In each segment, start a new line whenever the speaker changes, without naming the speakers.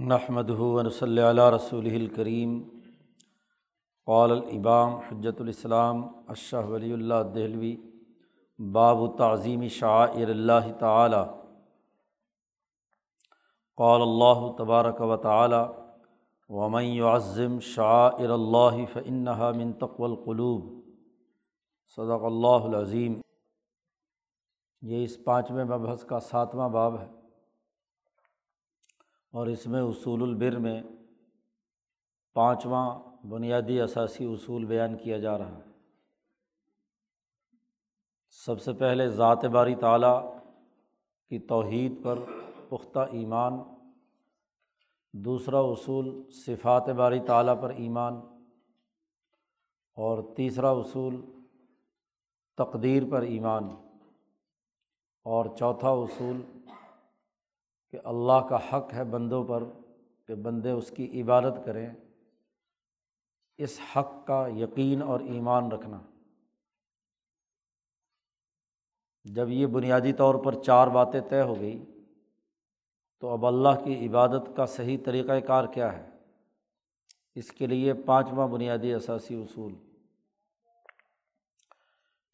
نحمد ہُون صلی اللہ رسول الکریم قال الابام حجت الاسلام اشہ ولی اللہ دہلوی، باب و تعظیم شاعر اللہ تعلیٰ قال اللہ تبارک و تعلیٰ ومن يعظم شعائر اللہ فنحا من تقوى القلوب. صدق اللہ العظیم. یہ اس پانچویں مبحث کا ساتواں باب ہے۔ اور اس میں اصول البر میں پانچواں بنیادی اثاثی اصول بیان کیا جا رہا ہے۔ سب سے پہلے ذات باری تعلیٰ کی توحید پر پختہ ایمان، دوسرا اصول صفات باری تعلیٰ پر ایمان، اور تیسرا اصول تقدیر پر ایمان، اور چوتھا اصول کہ اللہ کا حق ہے بندوں پر کہ بندے اس کی عبادت کریں، اس حق کا یقین اور ایمان رکھنا۔ جب یہ بنیادی طور پر چار باتیں طے ہو گئی، تو اب اللہ کی عبادت کا صحیح طریقۂ کار کیا ہے؟ اس کے لیے پانچواں بنیادی اثاثی اصول۔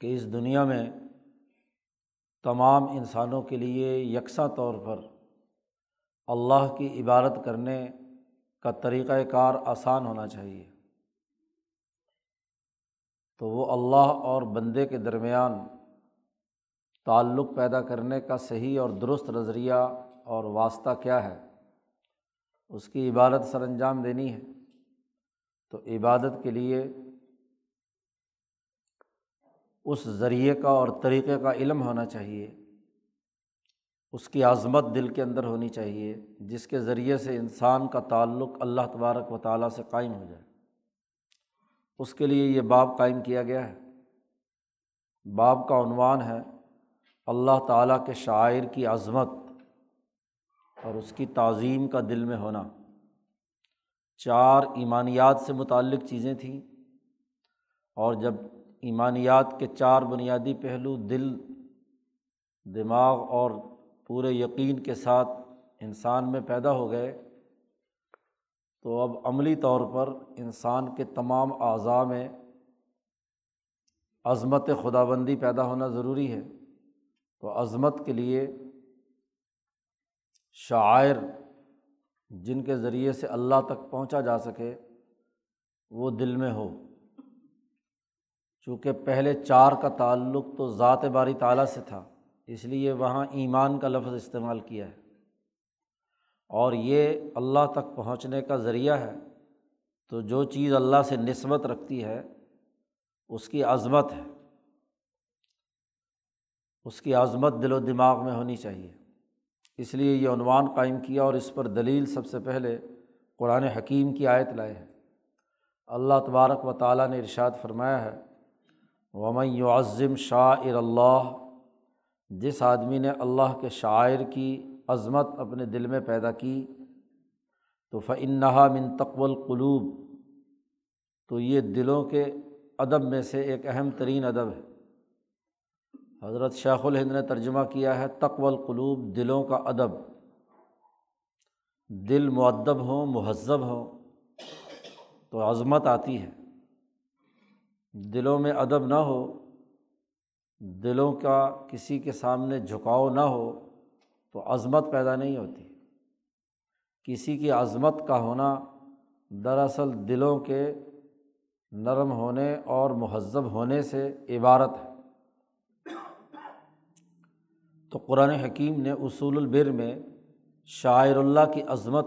کہ اس دنیا میں تمام انسانوں کے لیے یکساں طور پر اللہ کی عبادت کرنے کا طریقۂ کار آسان ہونا چاہیے۔ تو وہ اللہ اور بندے کے درمیان تعلق پیدا کرنے کا صحیح اور درست نظریہ اور واسطہ کیا ہے؟ اس کی عبادت سر انجام دینی ہے۔ تو عبادت کے لیے اس ذریعے کا اور طریقے کا علم ہونا چاہیے۔ اس کی عظمت دل کے اندر ہونی چاہیے، جس کے ذریعے سے انسان کا تعلق اللہ تبارک و تعالیٰ سے قائم ہو جائے۔ اس کے لیے یہ باب قائم کیا گیا ہے۔ باب کا عنوان ہے اللہ تعالیٰ کے شاعر کی عظمت اور اس کی تعظیم کا دل میں ہونا۔ چار ایمانیات سے متعلق چیزیں تھیں اور جب ایمانیات کے چار بنیادی پہلو دل، دماغ اور پورے یقین کے ساتھ انسان میں پیدا ہو گئے، تو اب عملی طور پر انسان کے تمام اعضاء میں عظمت خدا بندی پیدا ہونا ضروری ہے۔ تو عظمت کے لیے شاعر جن کے ذریعے سے اللہ تک پہنچا جا سکے، وہ دل میں ہو۔ چونکہ پہلے چار کا تعلق تو ذات باری تعالیٰ سے تھا۔ اس لیے وہاں ایمان کا لفظ استعمال کیا ہے۔ اور یہ اللہ تک پہنچنے کا ذریعہ ہے۔ تو جو چیز اللہ سے نسبت رکھتی ہے، اس کی عظمت ہے۔ اس کی عظمت دل و دماغ میں ہونی چاہیے۔ اس لیے یہ عنوان قائم کیا اور اس پر دلیل سب سے پہلے قرآن حکیم کی آیت لائے ہے۔ اللہ تبارک و تعالیٰ نے ارشاد فرمایا ہے، ومن یعظم شاعر اللہ جس آدمی نے اللہ کے شاعر کی عظمت اپنے دل میں پیدا کی، تو فنحا من تقول القلوب۔ تو یہ دلوں کے ادب میں سے ایک اہم ترین ادب ہے۔ حضرت شیخ الہند نے ترجمہ کیا ہے تقو القلوب، دلوں کا ادب۔ دل معدب ہوں، مہذب ہوں، تو عظمت آتی ہے۔ دلوں میں ادب نہ ہو دلوں کا کسی کے سامنے جھکاؤ نہ ہو تو عظمت پیدا نہیں ہوتی۔ کسی کی عظمت کا ہونا دراصل دلوں کے نرم ہونے اور مہذب ہونے سے عبارت ہے۔ تو قرآن حکیم نے اصول البر میں شاعر اللہ کی عظمت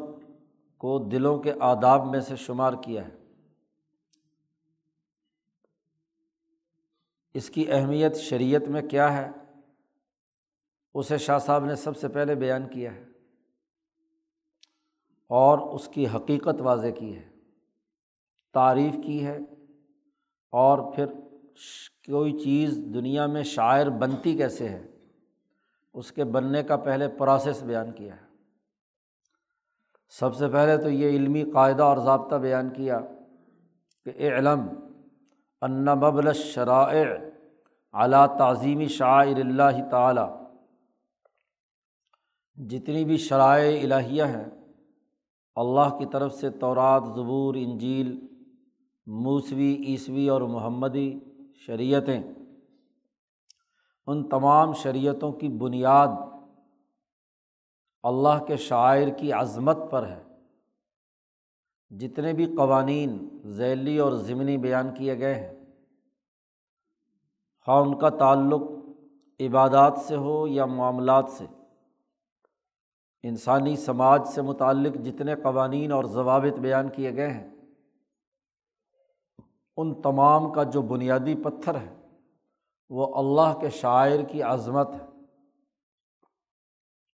کو دلوں کے آداب میں سے شمار کیا ہے۔ اس کی اہمیت شریعت میں کیا ہے؟ اسے شاہ صاحب نے سب سے پہلے بیان کیا ہے۔ اور اس کی حقیقت واضح کی ہے۔ تعریف کی ہے۔ اور پھر کوئی چیز دنیا میں شاعر بنتی کیسے ہے؟ اس کے بننے کا پہلے پروسیس بیان کیا ہے۔ سب سے پہلے تو یہ علمی قاعدہ اور ضابطہ بیان کیا کہ علم ان مبل شرائع اعلیٰ تعظیمی شاعر اللہ تعلیٰ جتنی بھی شرائع الہیہ ہیں، اللہ کی طرف سے تورات، زبور، انجیل، موسوی، عیسوی اور محمدی شریعتیں، ان تمام شریعتوں کی بنیاد اللہ کے شاعر کی عظمت پر ہے۔ جتنے بھی قوانین ذیلی اور ضمنی بیان کیے گئے ہیں، خواہ ان کا تعلق عبادات سے ہو یا معاملات سے، انسانی سماج سے متعلق جتنے قوانین اور ضوابط بیان کیے گئے ہیں، ان تمام کا جو بنیادی پتھر ہے، وہ اللہ کے شاعر کی عظمت ہے،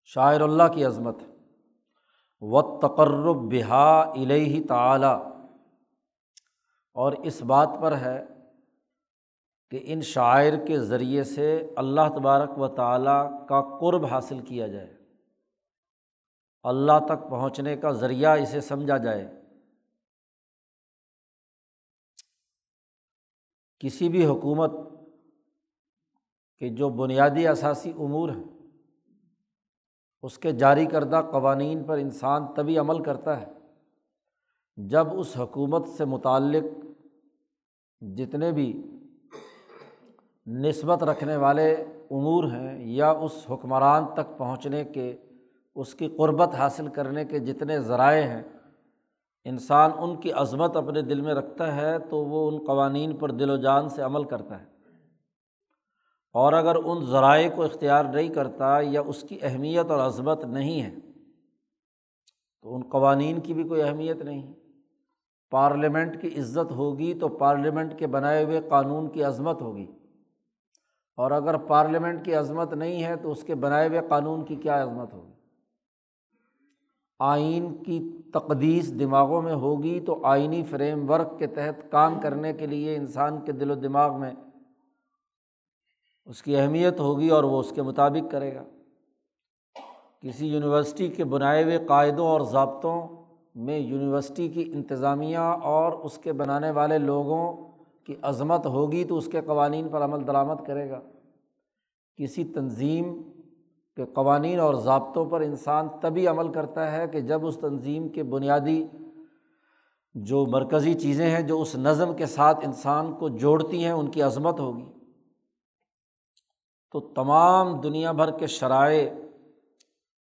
شاعر اللہ کی عظمت ہے۔ و تقرب بہا الہ تعلیٰ اور اس بات پر ہے کہ ان شاعر کے ذریعے سے اللہ تبارک و تعالیٰ کا قرب حاصل کیا جائے۔ اللہ تک پہنچنے کا ذریعہ اسے سمجھا جائے۔ کسی بھی حکومت کے جو بنیادی اثاثی امور ہیں اس کے جاری کردہ قوانین پر انسان تبھی عمل کرتا ہے۔ جب اس حکومت سے متعلق جتنے بھی نسبت رکھنے والے امور ہیں یا اس حکمران تک پہنچنے کے، اس کی قربت حاصل کرنے کے جتنے ذرائع ہیں، انسان ان کی عظمت اپنے دل میں رکھتا ہے تو وہ ان قوانین پر دل و جان سے عمل کرتا ہے۔ اور اگر ان ذرائع کو اختیار نہیں کرتا یا اس کی اہمیت اور عظمت نہیں ہے، تو ان قوانین کی بھی کوئی اہمیت نہیں۔ پارلیمنٹ کی عزت ہوگی تو پارلیمنٹ کے بنائے ہوئے قانون کی عظمت ہوگی۔ اور اگر پارلیمنٹ کی عظمت نہیں ہے تو اس کے بنائے ہوئے قانون کی کیا عظمت ہوگی؟ آئین کی تقدیس دماغوں میں ہوگی تو آئینی فریم ورک کے تحت کام کرنے کے لیے انسان کے دل و دماغ میں اس کی اہمیت ہوگی اور وہ اس کے مطابق کرے گا۔ کسی یونیورسٹی کے بنائے ہوئے قاعدوں اور ضابطوں میں یونیورسٹی کی انتظامیہ اور اس کے بنانے والے لوگوں کی عظمت ہوگی تو اس کے قوانین پر عمل درآمد کرے گا۔ کسی تنظیم کے قوانین اور ضابطوں پر انسان تبھی عمل کرتا ہے کہ جب اس تنظیم کے بنیادی جو مرکزی چیزیں ہیں جو اس نظم کے ساتھ انسان کو جوڑتی ہیں، ان کی عظمت ہوگی۔ تو تمام دنیا بھر کے شرائع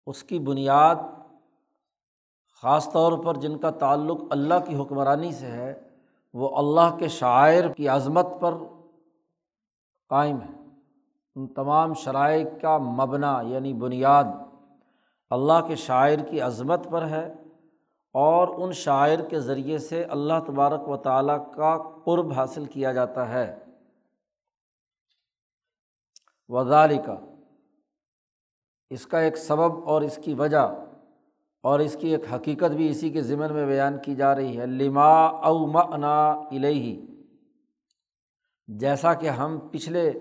اس کی بنیاد خاص طور پر جن کا تعلق اللہ کی حکمرانی سے ہے، وہ اللہ کے شاعر کی عظمت پر قائم ہے۔ ان تمام شرائع کا مبنا یعنی بنیاد اللہ کے شاعر کی عظمت پر ہے اور ان شاعر کے ذریعے سے اللہ تبارک و تعالیٰ کا قرب حاصل کیا جاتا ہے۔ وزال کا اس کا ایک سبب اور اس کی وجہ اور اس کی ایک حقیقت بھی اسی کے ذمن میں بیان کی جا رہی ہے، لما او منا الہی جیسا کہ ہم پچھلے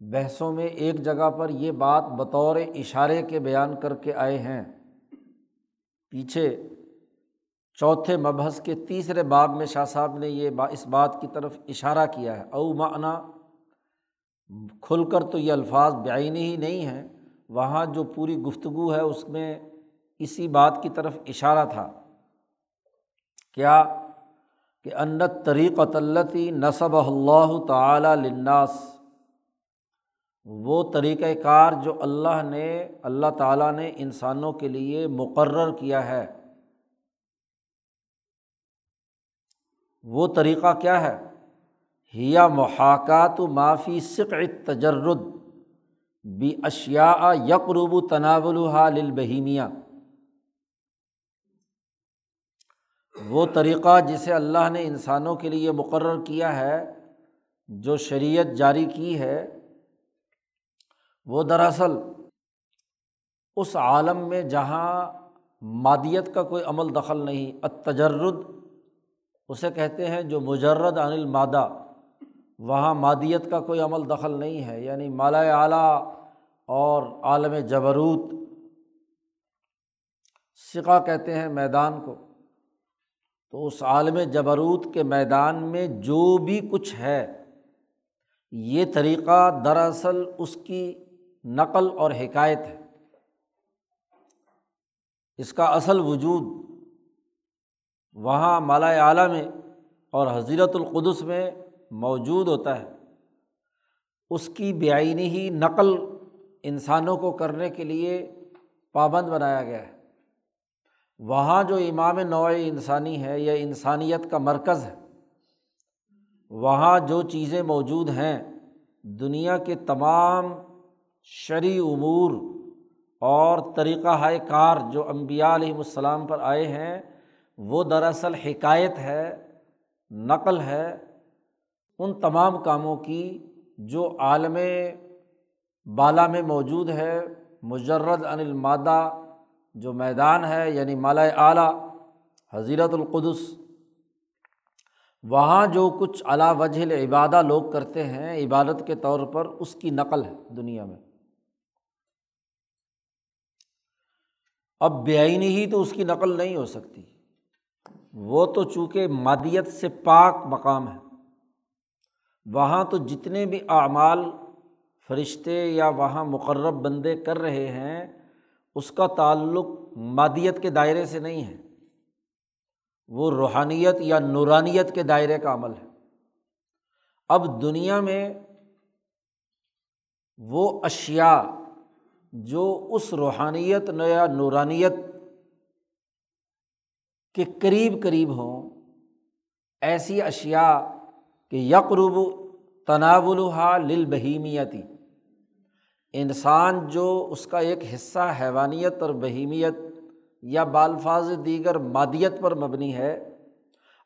بحثوں میں ایک جگہ پر یہ بات بطور اشارے کے بیان کر کے آئے ہیں۔ پیچھے چوتھے مبحث کے تیسرے باب میں شاہ صاحب نے یہ با، اس بات کی طرف اشارہ کیا ہے او معنا کھل کر تو یہ الفاظ بعینی ہی نہیں ہیں، وہاں جو پوری گفتگو ہے اس میں اسی بات کی طرف اشارہ تھا۔ کیا؟ کہ انت طریق طلتی نصب اللہ تعلیٰ لناس وہ طریقۂ کار جو اللہ نے، اللہ تعالیٰ نے انسانوں کے لیے مقرر کیا ہے۔ وہ طریقہ کیا ہے؟ ہیا محاکات و معافی سق تجرد بھی اشیا یقروب تناول للبہیمیہ وہ طریقہ جسے اللہ نے انسانوں کے لیے مقرر کیا ہے، جو شریعت جاری کی ہے، وہ دراصل اس عالم میں جہاں مادیت کا کوئی عمل دخل نہیں اتجرد اسے کہتے ہیں جو مجرد عن المادہ۔ وہاں مادیت کا کوئی عمل دخل نہیں ہے یعنی مالا اعلیٰ اور عالم جبروت سکا کہتے ہیں میدان کو۔ تو اس عالم جبروت کے میدان میں جو بھی کچھ ہے، یہ طریقہ دراصل اس کی نقل اور حکایت ہے۔ اس کا اصل وجود وہاں مالا اعلیٰ میں اور حضیرت القدس میں موجود ہوتا ہے۔ اس کی بے آئینی ہی نقل انسانوں کو کرنے کے لیے پابند بنایا گیا ہے۔ وہاں جو امام نوع انسانی ہے یا انسانیت کا مرکز ہے، وہاں جو چیزیں موجود ہیں، دنیا کے تمام شرعی امور اور طریقہ ہائے کار جو امبیا علیہم السلام پر آئے ہیں، وہ دراصل حکایت ہے، نقل ہے ان تمام کاموں کی جو عالم بالا میں موجود ہے، مجرد ان المادہ جو میدان ہے یعنی مالا اعلیٰ، حضیرت القدس۔ وہاں جو کچھ علا وجہ عبادہ لوگ کرتے ہیں، عبادت کے طور پر اس کی نقل ہے دنیا میں۔ اب بے آئینی ہی تو اس کی نقل نہیں ہو سکتی۔ وہ تو چونکہ مادیت سے پاک مقام ہے۔ وہاں تو جتنے بھی اعمال فرشتے یا وہاں مقرب بندے کر رہے ہیں، اس کا تعلق مادیت کے دائرے سے نہیں ہے۔ وہ روحانیت یا نورانیت کے دائرے کا عمل ہے۔ اب دنیا میں وہ اشیا جو اس روحانیت یا نورانیت کے قریب قریب ہوں، ایسی اشیا کہ یقرب تناولحا لل انسان جو اس کا ایک حصہ حیوانیت اور بہیمیت یا بالفاظ دیگر مادیت پر مبنی ہے،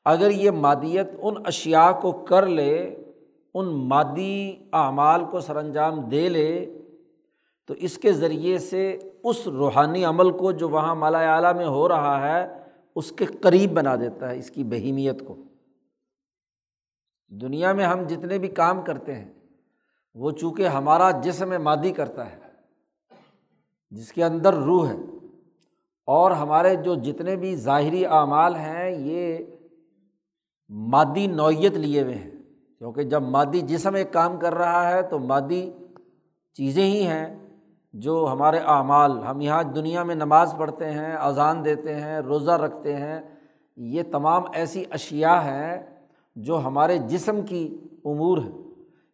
اگر یہ مادیت ان اشیا کو کر لے، ان مادی اعمال کو سر انجام دے لے، تو اس کے ذریعے سے اس روحانی عمل کو جو وہاں مالا اعلیٰ میں ہو رہا ہے، اس کے قریب بنا دیتا ہے، اس کی بہیمیت کو۔ دنیا میں ہم جتنے بھی کام کرتے ہیں، وہ چونکہ ہمارا جسم مادی کرتا ہے، جس کے اندر روح ہے، اور ہمارے جو جتنے بھی ظاہری اعمال ہیں، یہ مادی نوعیت لیے ہوئے ہیں۔ کیونکہ جب مادی جسم ایک کام کر رہا ہے، تو مادی چیزیں ہی ہیں جو ہمارے اعمال، ہم یہاں دنیا میں نماز پڑھتے ہیں، اذان دیتے ہیں، روزہ رکھتے ہیں، یہ تمام ایسی اشیا ہیں جو ہمارے جسم کی امور ہے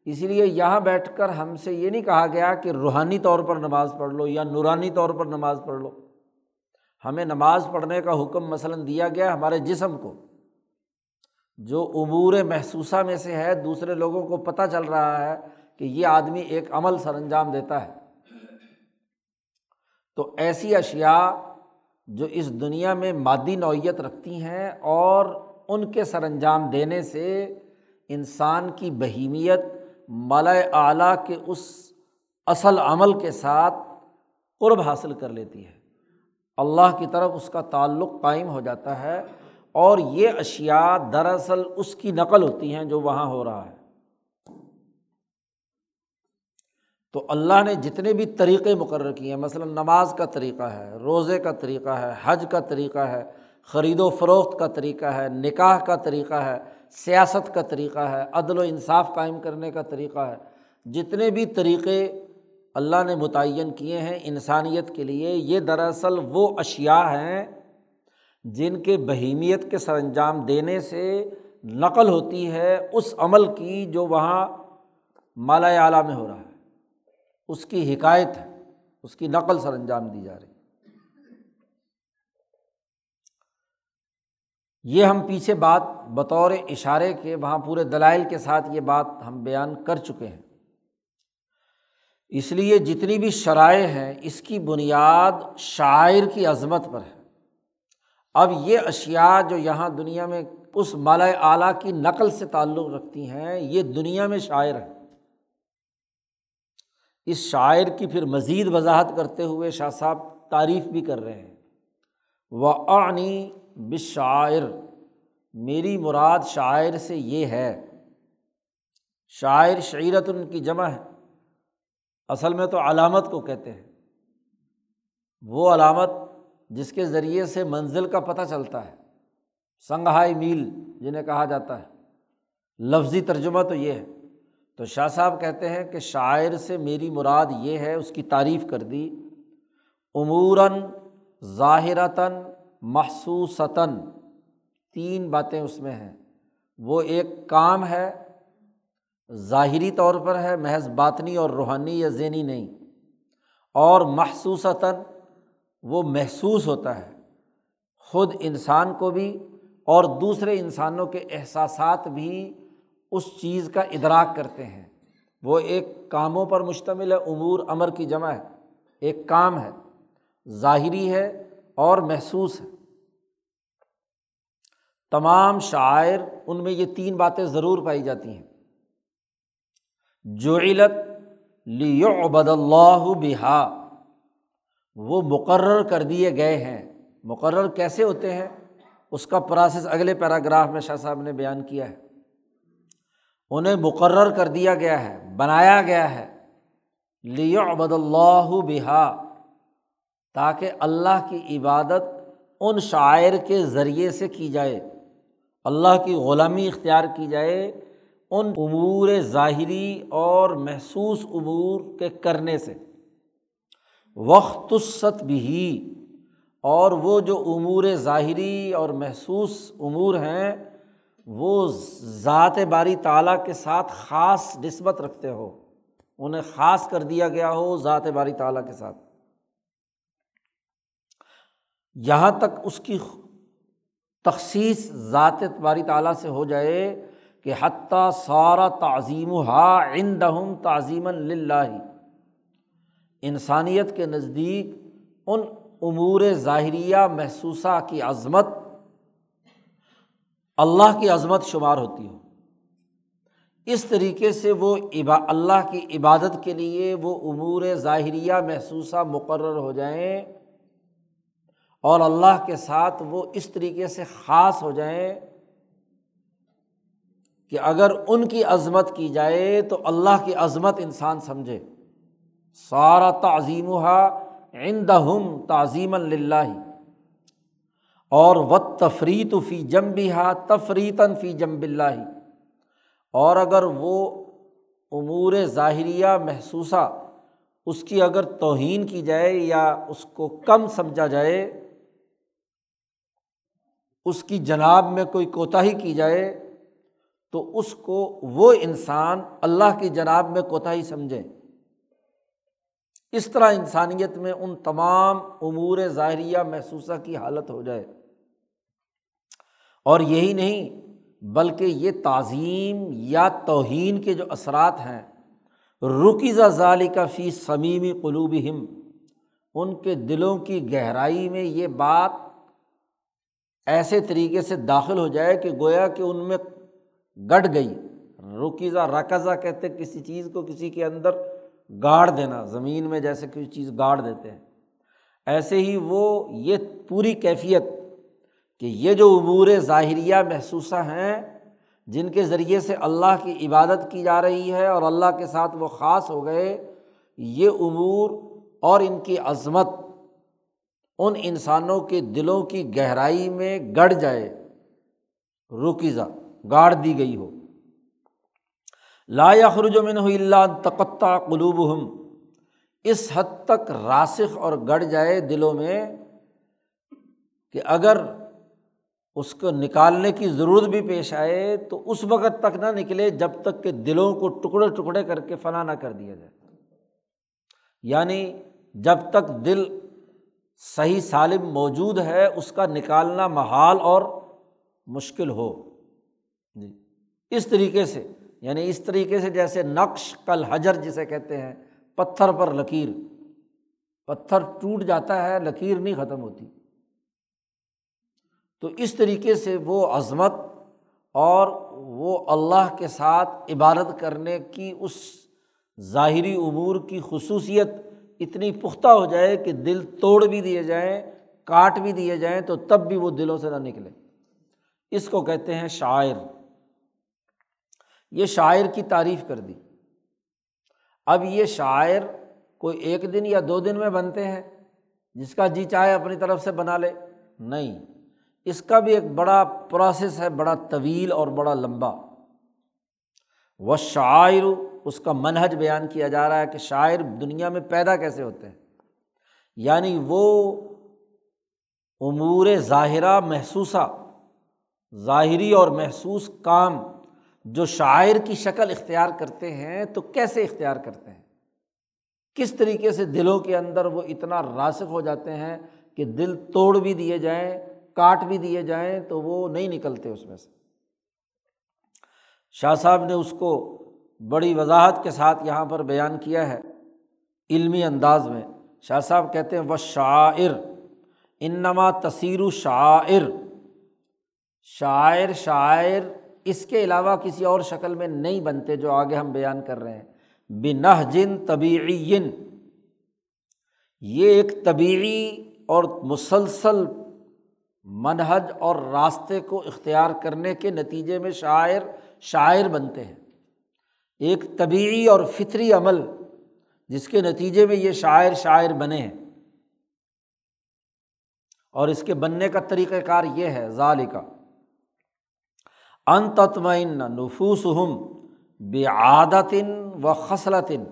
اسی لیے یہاں بیٹھ کر ہم سے یہ نہیں کہا گیا کہ روحانی طور پر نماز پڑھ لو یا نورانی طور پر نماز پڑھ لو۔ ہمیں نماز پڑھنے کا حکم مثلاً دیا گیا ہمارے جسم کو۔ جو امور محسوسہ میں سے ہے، دوسرے لوگوں کو پتہ چل رہا ہے کہ یہ آدمی ایک عمل سر انجام دیتا ہے۔ تو ایسی اشیا جو اس دنیا میں مادی نوعیت رکھتی ہیں اور ان کے سر انجام دینے سے انسان کی بہیمیت مالا اعلیٰ کے اس اصل عمل کے ساتھ قرب حاصل کر لیتی ہے۔ اللہ کی طرف اس کا تعلق قائم ہو جاتا ہے اور یہ اشیا دراصل اس کی نقل ہوتی ہیں جو وہاں ہو رہا ہے۔ تو اللہ نے جتنے بھی طریقے مقرر کیے ہیں، مثلاً نماز کا طریقہ ہے، روزے کا طریقہ ہے، حج کا طریقہ ہے خرید و فروخت کا طریقہ ہے، نکاح کا طریقہ ہے، سیاست کا طریقہ ہے، عدل و انصاف قائم کرنے کا طریقہ ہے۔ جتنے بھی طریقے اللہ نے متعین کیے ہیں انسانیت کے لیے، یہ دراصل وہ اشیا ہیں جن کے بہیمیت کے سر انجام دینے سے نقل ہوتی ہے اس عمل کی جو وہاں مالا اعلیٰ میں ہو رہا ہے۔ اس کی حکایت ہے، اس کی نقل سر انجام دی جا رہی ہے۔ یہ ہم پیچھے بات بطور اشارے کے وہاں پورے دلائل کے ساتھ یہ بات ہم بیان کر چکے ہیں۔ اس لیے جتنی بھی شرائع ہیں، اس کی بنیاد شاعر کی عظمت پر ہے۔ اب یہ اشیا جو یہاں دنیا میں اس مالا اعلیٰ کی نقل سے تعلق رکھتی ہیں، یہ دنیا میں شاعر ہے اس شاعر کی پھر مزید وضاحت کرتے ہوئے شاہ صاحب تعریف بھی کر رہے ہیں۔ وہ عنی بشاعر میری مراد شاعر سے یہ ہے۔ شاعر شعیرت ان کی جمع ہے۔ اصل میں تو علامت کو کہتے ہیں۔ وہ علامت جس کے ذریعے سے منزل کا پتہ چلتا ہے۔ سنگھائی میل جنہیں کہا جاتا ہے۔ لفظی ترجمہ تو یہ ہے۔ تو شاہ صاحب کہتے ہیں کہ شاعر سے میری مراد یہ ہے، اس کی تعریف کر دی۔ اموراً، ظاہرتاً محسوستاً، تین باتیں اس میں ہیں۔ وہ ایک کام ہے، ظاہری طور پر ہے، محض باطنی اور روحانی یا ذہنی نہیں۔ اور محسوساً وہ محسوس ہوتا ہے، خود انسان کو بھی اور دوسرے انسانوں کے احساسات بھی اس چیز کا ادراک کرتے ہیں۔ وہ ایک کاموں پر مشتمل ہے، امور، امر کی جمع ہے۔ ایک کام ہے، ظاہری ہے اور محسوس ہے۔ تمام شاعر ان میں یہ تین باتیں ضرور پائی جاتی ہیں۔ جو علت لیبد اللہ بہا وہ مقرر کر دیے گئے ہیں۔ مقرر کیسے ہوتے ہیں؟ اس کا پروسیس اگلے پیراگراف میں شاہ صاحب نے بیان کیا ہے۔ انہیں مقرر کر دیا گیا ہے، بنایا گیا ہے۔ لیعبد اللہ بہا تاکہ اللہ کی عبادت ان شاعر کے ذریعے سے کی جائے، اللہ کی غلامی اختیار کی جائے، ان امور ظاہری اور محسوس امور کے کرنے سے۔ وقت ست بھی اور وہ جو امور ظاہری اور محسوس امور ہیں، وہ ذات باری تعالیٰ کے ساتھ خاص نسبت رکھتے ہو۔ انہیں خاص کر دیا گیا ہو ذات باری تعالیٰ کے ساتھ۔ یہاں تک اس کی تخصیص ذات باری تعالیٰ سے ہو جائے کہ حتیٰ سارا تعظیم و ہا دہم تعظیم اللہ انسانیت کے نزدیک ان امور ظاہریہ محسوسہ کی عظمت، اللہ کی عظمت شمار ہوتی ہو۔ اس طریقے سے وہ اللہ کی عبادت کے لیے وہ امور ظاہریہ محسوسہ مقرر ہو جائیں۔ اور اللہ کے ساتھ وہ اس طریقے سے خاص ہو جائیں کہ اگر ان کی عظمت کی جائے تو اللہ کی عظمت انسان سمجھے۔ سارا تعظیم ہا ہم تعظیم اللہ اور و تفریت فی جم ہا تفریتاً فی جم بلّہ اور اگر وہ امور ظاہریہ محسوسہ اس کی اگر توہین کی جائے یا اس کو کم سمجھا جائے اس کی جناب میں کوئی کوتاہی کی جائے، تو اس کو وہ انسان اللہ کی جناب میں کوتاہی سمجھے۔ اس طرح انسانیت میں ان تمام امور ظاہریہ محسوسہ کی حالت ہو جائے۔ اور یہی نہیں، بلکہ یہ تعظیم یا توہین کے جو اثرات ہیں رکیزہ ظالی کا فی سمیمی قلوب ہم ان کے دلوں کی گہرائی میں یہ بات ایسے طریقے سے داخل ہو جائے کہ گویا کہ ان میں گڑ گئی، رکیزہ، رکزہ کہتے کسی چیز کو کسی کے اندر گاڑ دینا، زمین میں جیسے کوئی چیز گاڑ دیتے ہیں۔ ایسے ہی وہ یہ پوری کیفیت کہ یہ جو امور ظاہریہ محسوسہ ہیں، جن کے ذریعے سے اللہ کی عبادت کی جا رہی ہے اور اللہ کے ساتھ وہ خاص ہو گئے، یہ امور اور ان کی عظمت ان انسانوں کے دلوں کی گہرائی میں گڑ جائے۔ رکیزہ گاڑ دی گئی ہو۔ لا خرج من اللہ تقطع قلوب ہم اس حد تک راسخ اور گڑ جائے دلوں میں کہ اگر اس کو نکالنے کی ضرورت بھی پیش آئے تو اس وقت تک نہ نکلے جب تک کہ دلوں کو ٹکڑے ٹکڑے کر کے فنا نہ کر دیا جائے۔ یعنی جب تک دل صحیح سالم موجود ہے، اس کا نکالنا محال اور مشکل ہو۔ جی۔ اس طریقے سے یعنی اس طریقے سے جیسے نقش کل حجر جسے کہتے ہیں، پتھر پر لکیر، پتھر ٹوٹ جاتا ہے، لکیر نہیں ختم ہوتی۔ تو اس طریقے سے وہ عظمت اور وہ اللہ کے ساتھ عبادت کرنے کی، اس ظاہری امور کی خصوصیت اتنی پختہ ہو جائے کہ دل توڑ بھی دیے جائیں، کاٹ بھی دیے جائیں تو تب بھی وہ دلوں سے نہ نکلے۔ اس کو کہتے ہیں شاعر۔ یہ شاعر کی تعریف کر دی۔ اب یہ شاعر کوئی ایک دن یا دو دن میں بنتے ہیں، جس کا جی چاہے اپنی طرف سے بنا لے۔ نہیں، اس کا بھی ایک بڑا پروسیس ہے، بڑا طویل اور بڑا لمبا۔ وہ شاعر اس کا منہج بیان کیا جا رہا ہے کہ شاعر دنیا میں پیدا کیسے ہوتے ہیں؟ یعنی وہ امور ظاہرہ محسوسہ، ظاہری اور محسوس کام جو شاعر کی شکل اختیار کرتے ہیں تو کیسے اختیار کرتے ہیں؟ کس طریقے سے دلوں کے اندر وہ اتنا راسک ہو جاتے ہیں کہ دل توڑ بھی دیے جائیں، کاٹ بھی دیے جائیں تو وہ نہیں نکلتے اس میں سے۔ شاہ صاحب نے اس کو بڑی وضاحت کے ساتھ یہاں پر بیان کیا ہے۔ علمی انداز میں شاہ صاحب کہتے ہیں وہ شاعر انما تصیر و شاعر۔ شاعر شاعر اس کے علاوہ کسی اور شکل میں نہیں بنتے جو آگے ہم بیان کر رہے ہیں۔ بنہ جن طبیعی یہ ایک طبیعی اور مسلسل منہج اور راستے کو اختیار کرنے کے نتیجے میں شاعر شاعر بنتے ہیں۔ ایک طبیعی اور فطری عمل جس کے نتیجے میں یہ شاعر شاعر بنے۔ ہیں اور اس کے بننے کا طریقۂ کار یہ ہے ظال کا ان نفوس ہم بے عادتن و خصلطن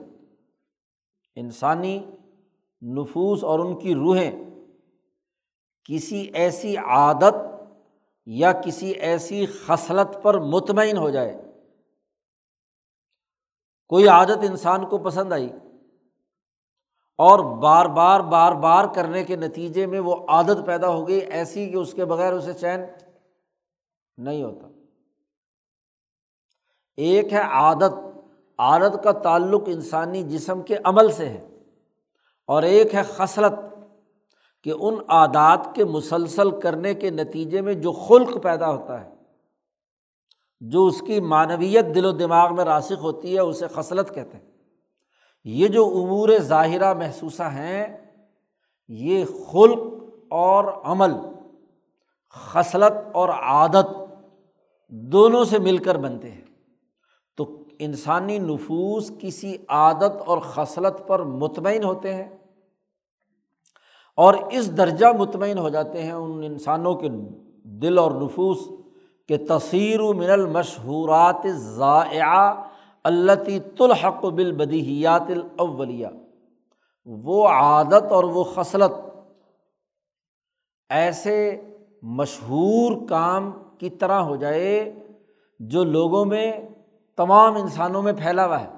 انسانی نفوس اور ان کی روحیں کسی ایسی عادت یا کسی ایسی خصلت پر مطمئن ہو جائے۔ کوئی عادت انسان کو پسند آئی اور بار بار بار بار کرنے کے نتیجے میں وہ عادت پیدا ہو گئی ایسی کہ اس کے بغیر اسے چین نہیں ہوتا۔ ایک ہے عادت عادت کا تعلق انسانی جسم کے عمل سے ہے اور ایک ہے خصلت کہ ان عادات کے مسلسل کرنے کے نتیجے میں جو خلق پیدا ہوتا ہے۔ جو اس کی معنویت دل و دماغ میں راسک ہوتی ہے، اسے خصلت کہتے ہیں۔ یہ جو امور ظاہرہ محسوسہ ہیں، یہ خلق اور عمل، خصلت اور عادت دونوں سے مل کر بنتے ہیں۔ تو انسانی نفوس کسی عادت اور خصلت پر مطمئن ہوتے ہیں اور اس درجہ مطمئن ہو جاتے ہیں ان انسانوں کے دل اور نفوس کے تصیر و من المشہورات ضائع التی تلحق بالبدیہیات الاولیہ۔ وہ عادت اور وہ خصلت۔ ایسے مشہور کام کی طرح ہو جائے جو لوگوں میں، تمام انسانوں میں پھیلا ہوا ہے۔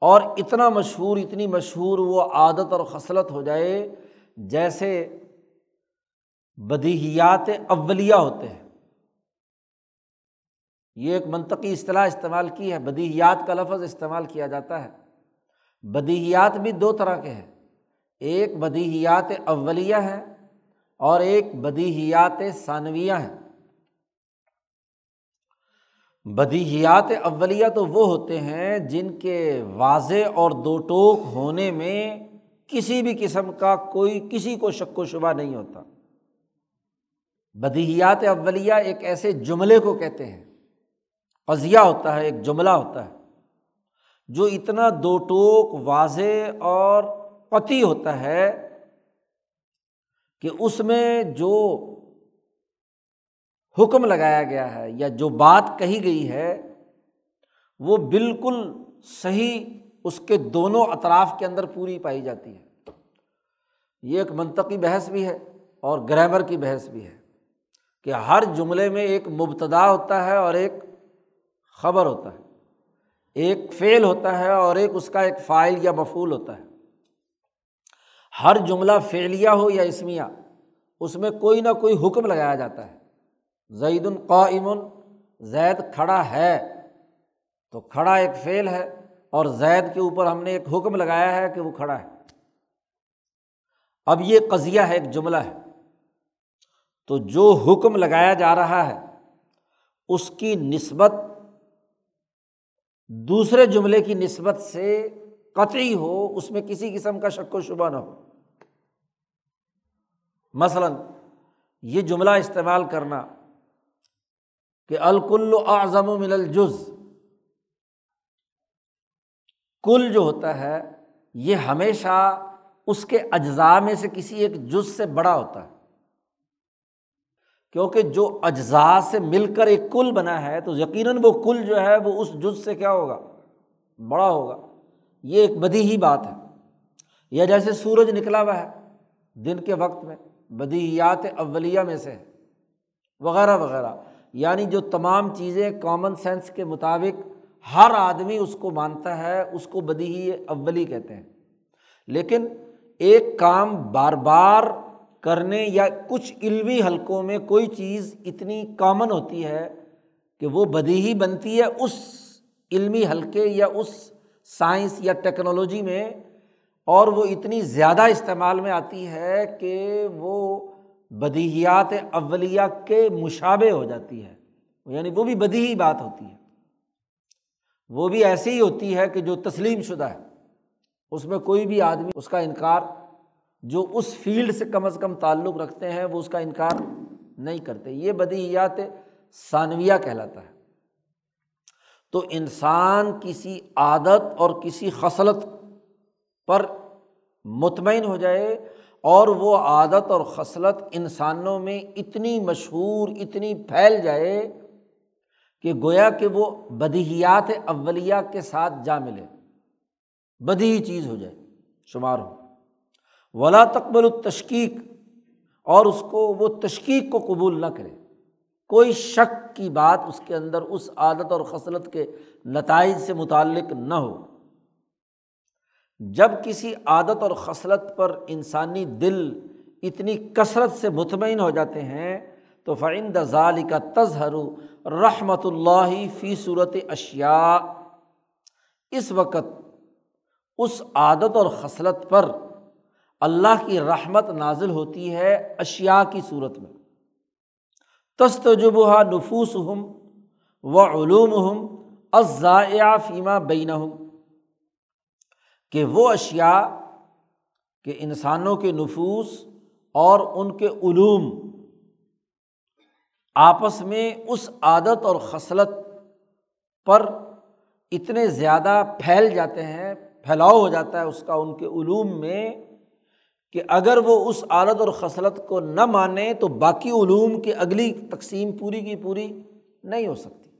اور اتنا مشہور، اتنی مشہور وہ عادت اور خصلت ہو جائے جیسے بدیہیات اولیہ ہوتے ہیں۔ یہ ایک منطقی اصطلاح استعمال کی ہے، بدیہیات کا لفظ استعمال کیا جاتا ہے۔ بدیہیات بھی دو طرح کے ہیں، ایک بدیہیات اولیہ ہے اور ایک بدیہیات ثانویہ ہیں۔ بدیہیات اولیہ تو وہ ہوتے ہیں جن کے واضح اور دو ٹوک ہونے میں کسی بھی قسم کا کوئی، کسی کو شک و شبہ نہیں ہوتا۔ بدیہیات اولیہ ایک ایسے جملے کو کہتے ہیں۔ قضیہ ہوتا ہے، ایک جملہ ہوتا ہے، جو اتنا دو ٹوک واضح اور قطعی ہوتا ہے کہ اس میں جو حکم لگایا گیا ہے یا جو بات کہی گئی ہے، وہ بالکل صحیح اس کے دونوں اطراف کے اندر پوری پائی جاتی ہے۔ یہ ایک منطقی بحث بھی ہے اور گرامر کی بحث بھی ہے۔ کہ ہر جملے میں ایک مبتدا ہوتا ہے اور ایک خبر ہوتا ہے، ایک فعل ہوتا ہے اور ایک اس کا ایک فائل یا مفول ہوتا ہے۔ ہر جملہ فعلیہ ہو یا اسمیہ، اس میں کوئی نہ کوئی حکم لگایا جاتا ہے۔ زید القائم زید کھڑا ہے، تو کھڑا ایک فعل ہے اور زید کے اوپر ہم نے ایک حکم لگایا ہے کہ وہ کھڑا ہے۔ اب یہ قضیہ ہے، ایک جملہ ہے۔ تو جو حکم لگایا جا رہا ہے، اس کی نسبت دوسرے جملے کی نسبت سے قطعی ہو، اس میں کسی قسم کا شک و شبہ نہ ہو۔ مثلاً، یہ جملہ استعمال کرنا کہ الکل اعظم و من الجز۔ کل جو ہوتا ہے، یہ ہمیشہ اس کے اجزاء میں سے کسی ایک جز سے بڑا ہوتا ہے۔ کیونکہ جو اجزاء سے مل کر ایک کل بنا ہے، تو یقیناً وہ کل جو ہے، وہ اس جز سے کیا ہوگا؟ بڑا ہوگا۔ یہ ایک بدی ہی بات ہے۔ یا جیسے سورج نکلا ہوا ہے دن کے وقت میں، بدیہیات اولیہ میں سے، وغیرہ وغیرہ۔ یعنی جو تمام چیزیں کامن سینس کے مطابق ہر آدمی اس کو مانتا ہے، اس کو بدی اولی کہتے ہیں۔ لیکن ایک کام بار بار کرنے یا کچھ علمی حلقوں میں کوئی چیز اتنی کامن ہوتی ہے کہ وہ بدی ہی بنتی ہے اس علمی حلقے یا اس سائنس یا ٹیکنالوجی میں اور وہ اتنی زیادہ استعمال میں آتی ہے کہ وہ بدیہیات اولیہ کے مشابے ہو جاتی ہے۔ یعنی وہ بھی بدی ہی بات ہوتی ہے۔ وہ بھی ایسی ہی ہوتی ہے کہ جو تسلیم شدہ ہے۔ اس میں کوئی بھی آدمی اس کا انکار جو اس فیلڈ سے کم از کم تعلق رکھتے ہیں، وہ اس کا انکار نہیں کرتے۔ یہ بدیہیات ثانویہ کہلاتا ہے۔ تو انسان کسی عادت اور کسی خصلت پر مطمئن ہو جائے اور وہ عادت اور خصلت انسانوں میں اتنی مشہور، اتنی پھیل جائے کہ گویا کہ وہ بدیہیات اولیہ کے ساتھ جا ملے۔ بدی چیز ہو جائے، شمار ہو۔ ولا تقبل التشکیق اور اس کو، وہ تشکیق کو قبول نہ کرے۔ کوئی شک کی بات اس کے اندر اس عادت اور خصلت کے نتائج سے متعلق نہ ہو۔ جب کسی عادت اور خصلت پر انسانی دل اتنی کثرت سے مطمئن ہو جاتے ہیں، تو فعند ظال کا تظہر رحمۃ اللہ فی صورت اشیا اس وقت اس عادت اور خصلت پر اللہ کی رحمت نازل ہوتی ہے اشیا کی صورت میں۔ تستجبہ نفوس ہم و علوم ہم ازائع فیمہ بین ہم کہ وہ اشیا کہ انسانوں کے نفوس اور ان کے علوم آپس میں اس عادت اور خصلت پر اتنے زیادہ پھیل جاتے ہیں، پھیلاؤ ہو جاتا ہے اس کا، ان کے علوم میں۔ کہ اگر وہ اس عادت اور خصلت کو نہ مانے تو باقی علوم کی اگلی تقسیم پوری کی پوری نہیں ہو سکتی۔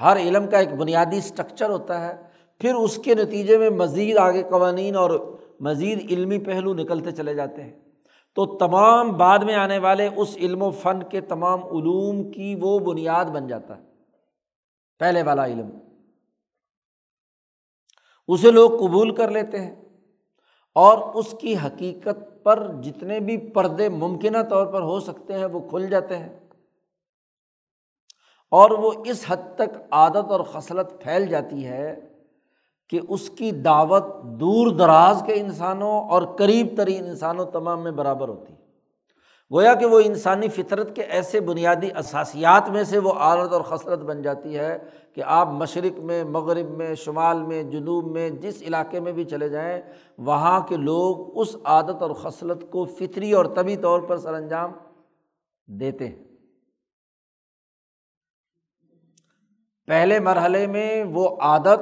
ہر علم کا ایک بنیادی اسٹرکچر ہوتا ہے۔ پھر اس کے نتیجے میں مزید آگے قوانین اور مزید علمی پہلو نکلتے چلے جاتے ہیں۔ تو تمام بعد میں آنے والے اس علم و فن کے تمام علوم کی وہ بنیاد بن جاتا ہے۔ پہلے والا علم۔ اسے لوگ قبول کر لیتے ہیں۔ اور اس کی حقیقت پر جتنے بھی پردے ممکنہ طور پر ہو سکتے ہیں وہ کھل جاتے ہیں۔ اور وہ اس حد تک عادت اور خصلت پھیل جاتی ہے کہ اس کی دعوت دور دراز کے انسانوں اور قریب ترین انسانوں تمام میں برابر ہوتی ہے۔ گویا کہ وہ انسانی فطرت کے ایسے بنیادی اثاسیات میں سے وہ عادت اور خسرت بن جاتی ہے کہ آپ مشرق میں، مغرب میں، شمال میں، جنوب میں، جس علاقے میں بھی چلے جائیں، وہاں کے لوگ اس عادت اور خصلت کو فطری اور طبی طور پر سر انجام دیتے ہیں۔ پہلے مرحلے میں وہ عادت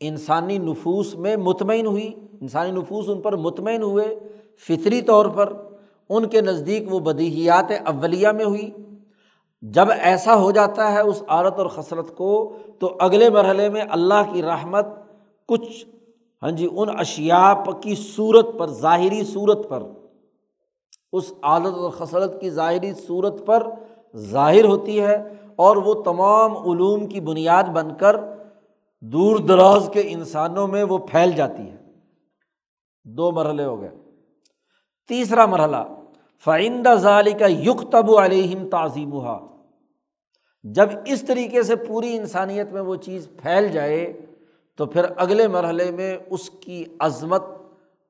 انسانی نفوس میں مطمئن ہوئی، انسانی نفوس ان پر مطمئن ہوئے، فطری طور پر ان کے نزدیک وہ بدیہیات اولیہ میں ہوئی۔ جب ایسا ہو جاتا ہے اس عورت اور خسرت کو، تو اگلے مرحلے میں اللہ کی رحمت کچھ ہاں جی ان اشیا کی صورت پر، ظاہری صورت پر، اس عادت اور خسرت کی ظاہری صورت پر ظاہر ہوتی ہے اور وہ تمام علوم کی بنیاد بن کر دور دراز کے انسانوں میں وہ پھیل جاتی ہے۔ دو مرحلے ہو گئے۔ تیسرا مرحلہ فائندہ ظالی کا یق تب علیہم تعظیم ہوا جب اس طریقے سے پوری انسانیت میں وہ چیز پھیل جائے، تو پھر اگلے مرحلے میں اس کی عظمت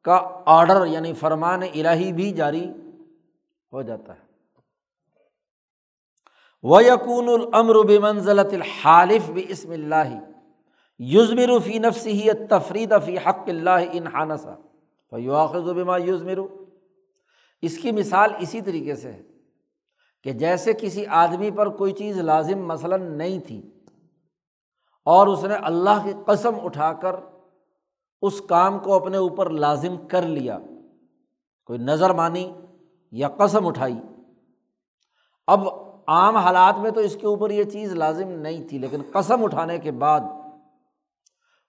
کا آڈر یعنی فرمان الہی بھی جاری ہو جاتا ہے۔ وہ یقون العمر بمنزلت الحالف بھی اسم اللہ یوزمر فی نفس ہی تفریح فی حق اللہ انحانسا فیواخذ بما یوزمر اس کی مثال اسی طریقے سے ہے کہ جیسے کسی آدمی پر کوئی چیز لازم مثلاً نہیں تھی اور اس نے اللہ کی قسم اٹھا کر اس کام کو اپنے اوپر لازم کر لیا، کوئی نظر مانی یا قسم اٹھائی، اب عام حالات میں تو اس کے اوپر یہ چیز لازم نہیں تھی، لیکن قسم اٹھانے کے بعد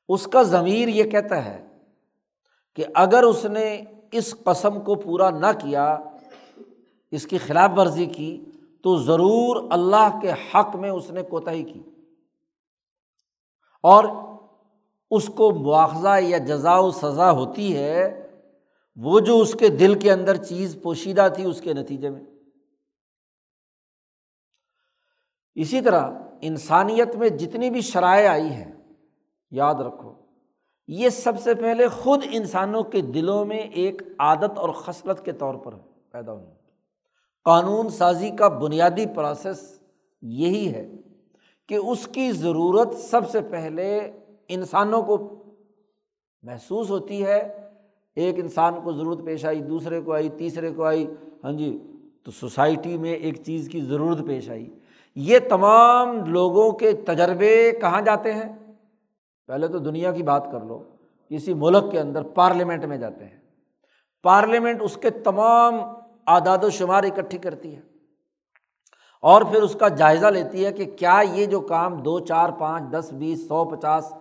اس کا ضمیر یہ کہتا ہے کہ اگر اس نے اس قسم کو پورا نہ کیا، اس کی خلاف ورزی کی، تو ضرور اللہ کے حق میں اس نے کوتاہی کی۔ اور اس کو مواخذہ یا جزا و سزا ہوتی ہے، وہ جو اس کے دل کے اندر چیز پوشیدہ تھی، اس کے نتیجے میں۔ اسی طرح انسانیت میں جتنی بھی شرائع آئی ہیں، یاد رکھو یہ سب سے پہلے خود انسانوں کے دلوں میں ایک عادت اور خصلت کے طور پر پیدا ہوئی۔ قانون سازی کا بنیادی پروسیس یہی ہے کہ اس کی ضرورت سب سے پہلے انسانوں کو محسوس ہوتی ہے۔ ایک انسان کو ضرورت پیش آئی، دوسرے کو آئی، تیسرے کو آئی ہاں جی تو سوسائٹی میں ایک چیز کی ضرورت پیش آئی۔ یہ تمام لوگوں کے تجربے کہاں جاتے ہیں؟ پہلے تو دنیا کی بات کر لو، کسی ملک کے اندر پارلیمنٹ میں جاتے ہیں۔ پارلیمنٹ اس کے تمام اعداد و شمار اکٹھی کرتی ہے۔ اور پھر اس کا جائزہ لیتی ہے کہ کیا یہ جو کام دو، چار، پانچ، دس، بیس، سو، پچاس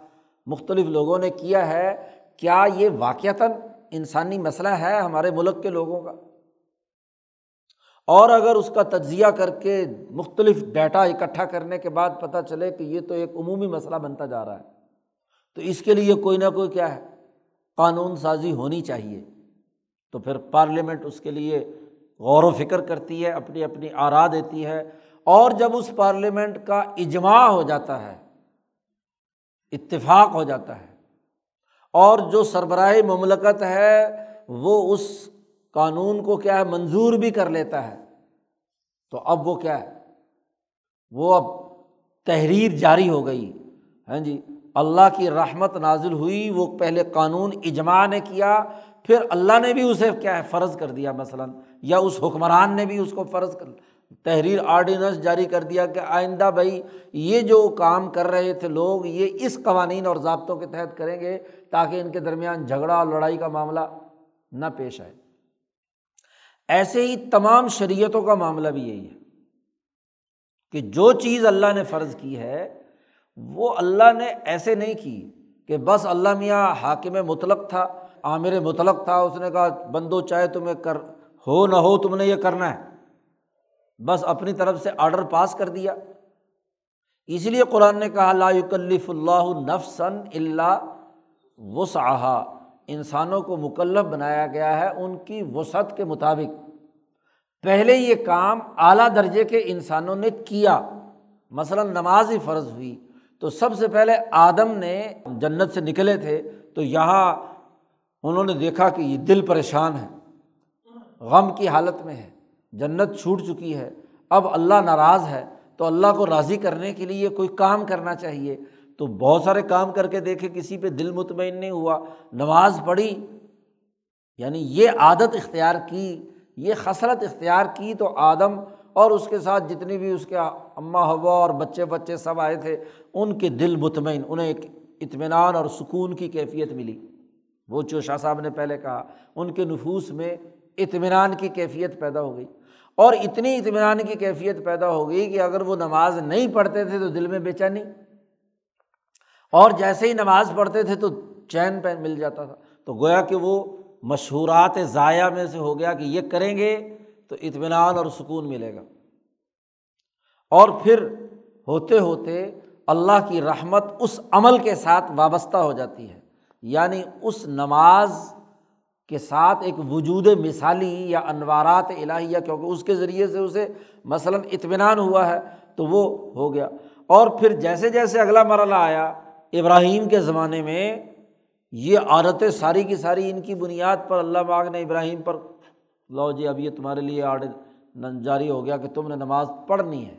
مختلف لوگوں نے کیا ہے، کیا یہ واقعتاً انسانی مسئلہ ہے ہمارے ملک کے لوگوں کا؟ اور اگر اس کا تجزیہ کر کے مختلف ڈیٹا اکٹھا کرنے کے بعد پتہ چلے کہ یہ تو ایک عمومی مسئلہ بنتا جا رہا ہے۔ تو اس کے لیے کوئی نہ کوئی کیا ہے؟ قانون سازی ہونی چاہیے۔ تو پھر پارلیمنٹ اس کے لیے غور و فکر کرتی ہے، اپنی اپنی آرا دیتی ہے اور جب اس پارلیمنٹ کا اجماع ہو جاتا ہے، اتفاق ہو جاتا ہے اور جو سربراہ مملکت ہے، وہ اس قانون کو کیا ہے، منظور بھی کر لیتا ہے۔ تو اب وہ کیا ہے؟ وہ اب تحریر جاری ہو گئی۔ ہاں جی اللہ کی رحمت نازل ہوئی، وہ پہلے قانون اجماع نے کیا، پھر اللہ نے بھی اسے کیا ہے، فرض کر دیا مثلاً، یا اس حکمران نے بھی اس کو فرض کر، تحریر آرڈیننس جاری کر دیا کہ آئندہ بھائی یہ جو کام کر رہے تھے لوگ، یہ اس قوانین اور ضابطوں کے تحت کریں گے تاکہ ان کے درمیان جھگڑا اور لڑائی کا معاملہ نہ پیش آئے۔ ایسے ہی تمام شریعتوں کا معاملہ بھی یہی ہے کہ جو چیز اللہ نے فرض کی ہے وہ اللہ نے ایسے نہیں کی کہ بس اللہ میاں حاکم مطلق تھا، عامر مطلق تھا، اس نے کہا، بندو، چاہے تمہیں کر، ہو نہ ہو، تم نے یہ کرنا ہے۔ بس اپنی طرف سے آڈر پاس کر دیا۔ اس لیے قرآن نے کہا، لا یکلف اللہ نفسن اللہ وسعہ انسانوں کو مکلف بنایا گیا ہے ان کی وسعت کے مطابق۔ پہلے یہ کام اعلیٰ درجے کے انسانوں نے کیا۔ مثلاً نماز ہی فرض ہوئی تو سب سے پہلے آدم نے جنت سے نکلے تھے، تو یہاں انہوں نے دیکھا کہ یہ دل پریشان ہے، غم کی حالت میں ہے، جنت چھوٹ چکی ہے، اب اللہ ناراض ہے، تو اللہ کو راضی کرنے کے لیے کوئی کام کرنا چاہیے۔ تو بہت سارے کام کر کے دیکھے، کسی پہ دل مطمئن نہیں ہوا، نماز پڑھی یعنی یہ عادت اختیار کی، یہ خسرت اختیار کی، تو آدم اور اس کے ساتھ جتنی بھی اس کے اماں ہوا اور بچے بچے سب آئے تھے، ان کے دل مطمئن، انہیں ایک اطمینان اور سکون کی کیفیت ملی۔ وہ جو شاہ صاحب نے پہلے کہا، ان کے نفوس میں اطمینان کی کیفیت پیدا ہو گئی۔ اور اتنی اطمینان کی کیفیت پیدا ہو گئی کہ اگر وہ نماز نہیں پڑھتے تھے تو دل میں بے چینی۔ اور جیسے ہی نماز پڑھتے تھے تو چین پین مل جاتا تھا۔ تو گویا کہ وہ مشہورات ضائع میں سے ہو گیا کہ یہ کریں گے تو اطمینان اور سکون ملے گا۔ اور پھر ہوتے ہوتے اللہ کی رحمت اس عمل کے ساتھ وابستہ ہو جاتی ہے۔ یعنی اس نماز کے ساتھ ایک وجود مثالی یا انوارات الہیہ، کیونکہ اس کے ذریعے سے اسے مثلاً اطمینان ہوا ہے، تو وہ ہو گیا۔ اور پھر جیسے جیسے اگلا مرحلہ آیا، ابراہیم کے زمانے میں یہ عادتیں ساری کی ساری ان کی بنیاد پر، اللہ باغ نے ابراہیم پر لو جی اب یہ تمہارے لیے آڈ جاری ہو گیا کہ تم نے نماز پڑھنی ہے،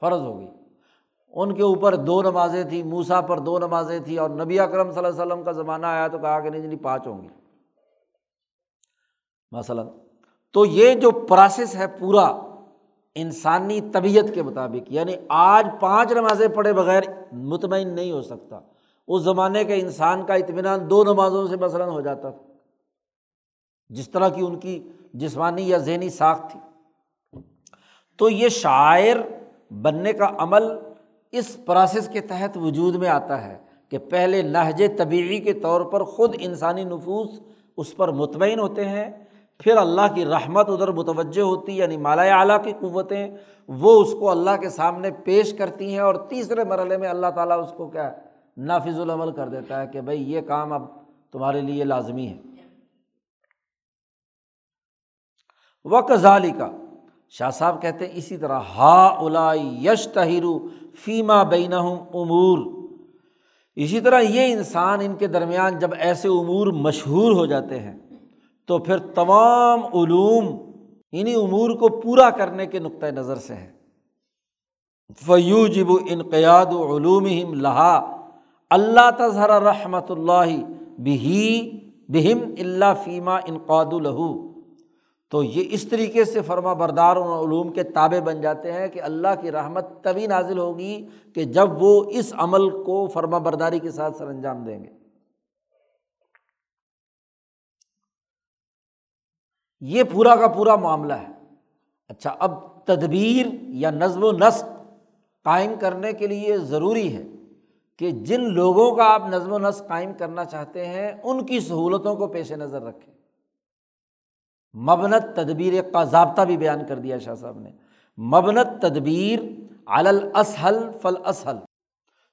فرض ہو گئی۔ ان کے اوپر دو نمازیں تھیں موسا پر دو نمازیں تھیں اور نبی اکرم صلی اللہ علیہ وسلم کا زمانہ آیا تو کہا کہ نہیں جنی پانچ ہوں گی۔ مثلاً تو یہ جو پروسیس ہے پورا انسانی طبیعت کے مطابق یعنی آج پانچ نمازیں پڑھے بغیر مطمئن نہیں ہو سکتا۔ اس زمانے کے انسان کا اطمینان دو نمازوں سے مثلاً ہو جاتا تھا۔ جس طرح کی ان کی جسمانی یا ذہنی ساخت تھی۔ تو یہ شاعر بننے کا عمل اس پروسیس کے تحت وجود میں آتا ہے کہ پہلے لہجے طبیعی کے طور پر خود انسانی نفوس اس پر مطمئن ہوتے ہیں، پھر اللہ کی رحمت ادھر متوجہ ہوتی یعنی مالا اعلیٰ کی قوتیں وہ اس کو اللہ کے سامنے پیش کرتی ہیں اور تیسرے مرحلے میں اللہ تعالیٰ اس کو کیا نافذ العمل کر دیتا ہے کہ بھائی یہ کام اب تمہارے لیے لازمی ہے۔ و کزالی کا شاہ صاحب کہتے ہیں اسی طرح ہا الا یش تہرو فیما بین امور۔ اسی طرح یہ انسان ان کے درمیان جب ایسے امور مشہور ہو جاتے ہیں، تو پھر تمام علوم انہیں امور کو پورا کرنے کے نقطۂ نظر سے ہے فیو جب انقیاد علوم لہا، اللہ تظہر رحمۃ اللہ بہی بہم اللہ فیمہ انقاد الہو تو یہ اس طریقے سے فرما بردار علوم کے تابع بن جاتے ہیں کہ اللہ کی رحمت تبھی نازل ہوگی کہ جب وہ اس عمل کو فرما برداری کے ساتھ سر انجام دیں گے۔ یہ پورا کا پورا معاملہ ہے۔ اچھا اب تدبیر یا نظم و نسق قائم کرنے کے لیے ضروری ہے کہ جن لوگوں کا آپ نظم و نسق قائم کرنا چاہتے ہیں، ان کی سہولتوں کو پیش نظر رکھیں۔ مبنت تدبیر کا ضابطہ بھی بیان کر دیا شاہ صاحب نے۔ مبنت تدبیر علاسل فل اسل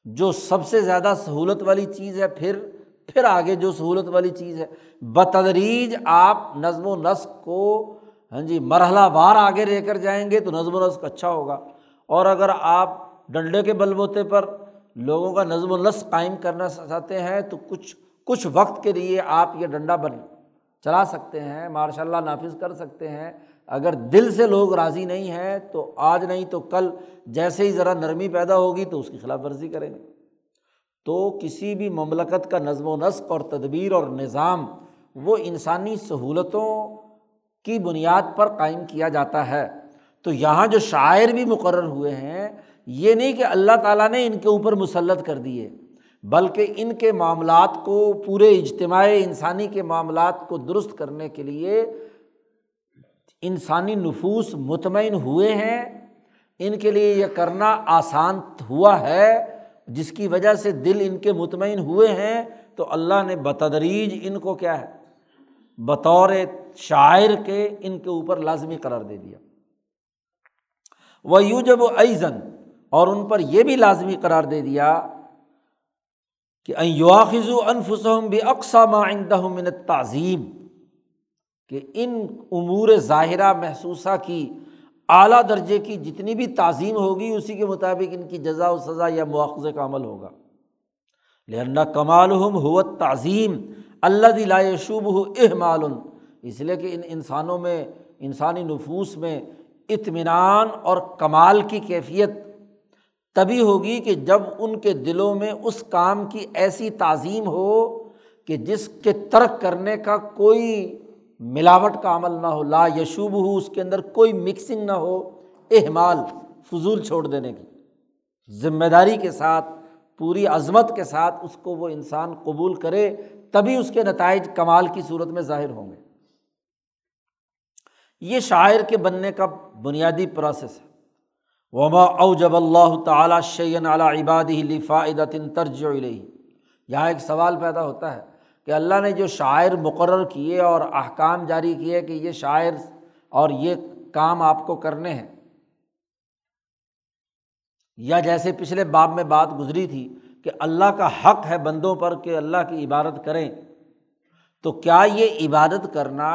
جو سب سے زیادہ سہولت والی چیز ہے، پھر پھر آگے جو سہولت والی چیز ہے۔ بتدریج آپ نظم و نسق کو ہاں جی مرحلہ وار آگے لے کر جائیں گے تو نظم و نسق اچھا ہوگا۔ اور اگر آپ ڈنڈے کے بل بوتے پر لوگوں کا نظم و نسق قائم کرنا چاہتے ہیں تو کچھ کچھ وقت کے لیے آپ یہ ڈنڈا بن چلا سکتے ہیں ماشاء اللہ نافذ کر سکتے ہیں۔ اگر دل سے لوگ راضی نہیں ہیں تو آج نہیں تو کل، جیسے ہی ذرا نرمی پیدا ہوگی تو اس کی خلاف ورزی کریں گے۔ تو کسی بھی مملکت کا نظم و نسق اور تدبیر اور نظام وہ انسانی سہولتوں کی بنیاد پر قائم کیا جاتا ہے۔ تو یہاں جو شاعر بھی مقرر ہوئے ہیں، یہ نہیں کہ اللہ تعالیٰ نے ان کے اوپر مسلط کر دیے۔ بلکہ ان کے معاملات کو پورے اجتماعی انسانی کے معاملات کو درست کرنے کے لیے انسانی نفوس مطمئن ہوئے ہیں۔ ان کے لیے یہ کرنا آسان ہوا ہے، جس کی وجہ سے دل ان کے مطمئن ہوئے ہیں۔ تو اللہ نے بتدریج ان کو کیا ہے؟ بطور شاعر کے ان کے اوپر لازمی قرار دے دیا۔ وہ یوں جب ایزن اور ان پر یہ بھی لازمی قرار دے دیا کہ یواخذ انفسم بھی اقسام آئندہ من تعظیم کہ ان امور ظاہرہ محسوسہ کی اعلیٰ درجے کی جتنی بھی تعظیم ہوگی، اسی کے مطابق ان کی جزا و سزا یا مواخذے کا عمل ہوگا۔ لہنا کمال ہم ہوت تعظیم اللہ دلا شوب ہو احمال، اس لیے کہ ان انسانوں میں، انسانی نفوس میں اطمینان اور کمال کی کیفیت تبھی ہوگی کہ جب ان کے دلوں میں اس کام کی ایسی تعظیم ہو کہ جس کے ترک کرنے کا کوئی ملاوٹ کا عمل نہ ہو، لا یشوب ہو اس کے اندر کوئی مکسنگ نہ ہو، احمال، فضول چھوڑ دینے کی۔ ذمہ داری کے ساتھ، پوری عظمت کے ساتھ اس کو وہ انسان قبول کرے، تبھی اس کے نتائج کمال کی صورت میں ظاہر ہوں گے۔ یہ شاعر کے بننے کا بنیادی پروسیس ہے۔ وما او جب اللہ تعالیٰ شعین علیٰ عبادی لفاعدن ترج یہاں ایک سوال پیدا ہوتا ہے کہ اللہ نے جو شاعر مقرر کیے اور احکام جاری کیے کہ یہ شاعر اور یہ کام آپ کو کرنے ہیں، یا جیسے پچھلے باب میں بات گزری تھی کہ اللہ کا حق ہے بندوں پر کہ اللہ کی عبادت کریں، تو کیا یہ عبادت کرنا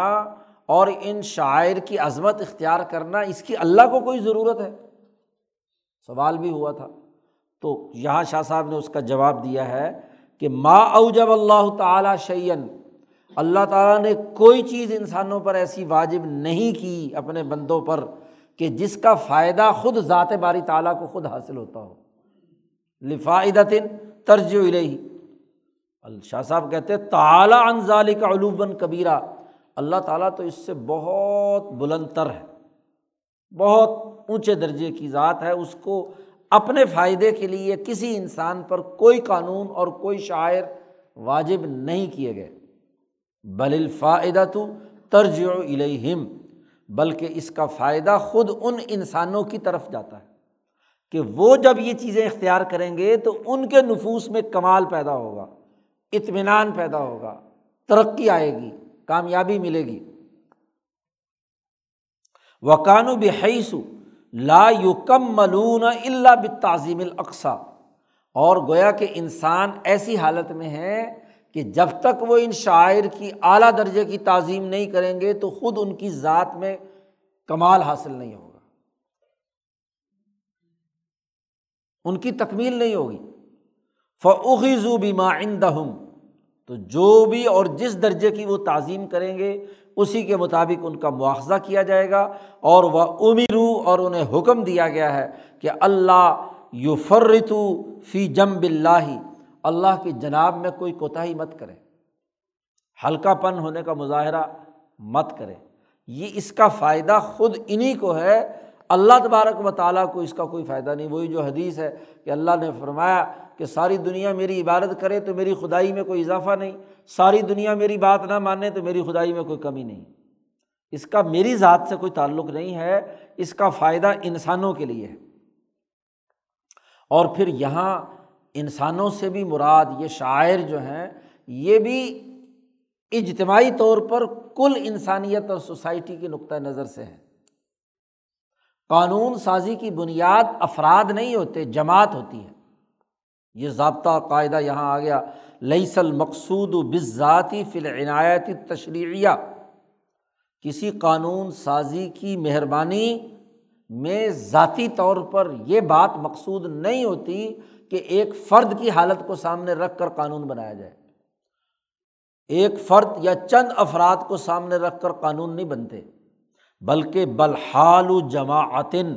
اور ان شاعر کی عظمت اختیار کرنا اس کی اللہ کو کوئی ضرورت ہے؟ سوال بھی ہوا تھا۔ تو یہاں شاہ صاحب نے اس کا جواب دیا ہے کہ ما اوجب اللہ تعالیٰ شعین اللہ تعالیٰ نے کوئی چیز انسانوں پر ایسی واجب نہیں کی اپنے بندوں پر کہ جس کا فائدہ خود ذات باری تعالیٰ کو خود حاصل ہوتا ہو۔ لفاعدتن ترج الہی شاہ صاحب کہتے ہیں تعلیٰ انزال کا علوباً کبیرہ۔ اللہ تعالیٰ تو اس سے بہت بلند تر ہے۔ بہت اونچے درجے کی ذات ہے، اس کو اپنے فائدے کے لیے کسی انسان پر کوئی قانون اور کوئی شاعر واجب نہیں کیے گئے۔ بل الفائدہ تو ترج الہم بلکہ اس کا فائدہ خود ان انسانوں کی طرف جاتا ہے کہ وہ جب یہ چیزیں اختیار کریں گے تو ان کے نفوس میں کمال پیدا ہوگا، اطمینان پیدا ہوگا، ترقی آئے گی، کامیابی ملے گی۔ وکان و بحیث لا یوکم ملون اللہ بتعظیم الاقسا اور گویا کہ انسان ایسی حالت میں ہے کہ جب تک وہ ان شاعر کی اعلیٰ درجے کی تعظیم نہیں کریں گے تو خود ان کی ذات میں کمال حاصل نہیں ہوگا۔ ان کی تکمیل نہیں ہوگی۔ فعزو بیما اندہم تو جو بھی اور جس درجے کی وہ تعظیم کریں گے اسی کے مطابق ان کا مواخذہ کیا جائے گا اور وہ امیرو اور انہیں حکم دیا گیا ہے کہ اللہ یو فرتو فی جم بلّہ اللہ کی جناب میں کوئی کوتاہی مت کرے، ہلکا پن ہونے کا مظاہرہ مت کرے۔ یہ اس کا فائدہ خود انہیں کو ہے اللہ تبارک و تعالیٰ کو اس کا کوئی فائدہ نہیں۔ وہی جو حدیث ہے کہ اللہ نے فرمایا کہ ساری دنیا میری عبادت کرے تو میری خدائی میں کوئی اضافہ نہیں، ساری دنیا میری بات نہ مانے تو میری خدائی میں کوئی کمی نہیں۔ اس کا میری ذات سے کوئی تعلق نہیں ہے، اس کا فائدہ انسانوں کے لیے ہے۔ اور پھر یہاں انسانوں سے بھی مراد یہ شاعر جو ہیں، یہ بھی اجتماعی طور پر کل انسانیت اور سوسائٹی کے نقطۂ نظر سے ہے قانون سازی کی بنیاد افراد نہیں ہوتے، جماعت ہوتی ہے۔ یہ ضابطہ قاعدہ یہاں آ گیا۔ لئیسل مقصود و بذاتی فل عنایتی تشریعیہ کسی قانون سازی کی مہربانی میں ذاتی طور پر یہ بات مقصود نہیں ہوتی کہ ایک فرد کی حالت کو سامنے رکھ کر قانون بنایا جائے۔ ایک فرد یا چند افراد کو سامنے رکھ کر قانون نہیں بنتے۔ بلکہ بلحال و جماعتن،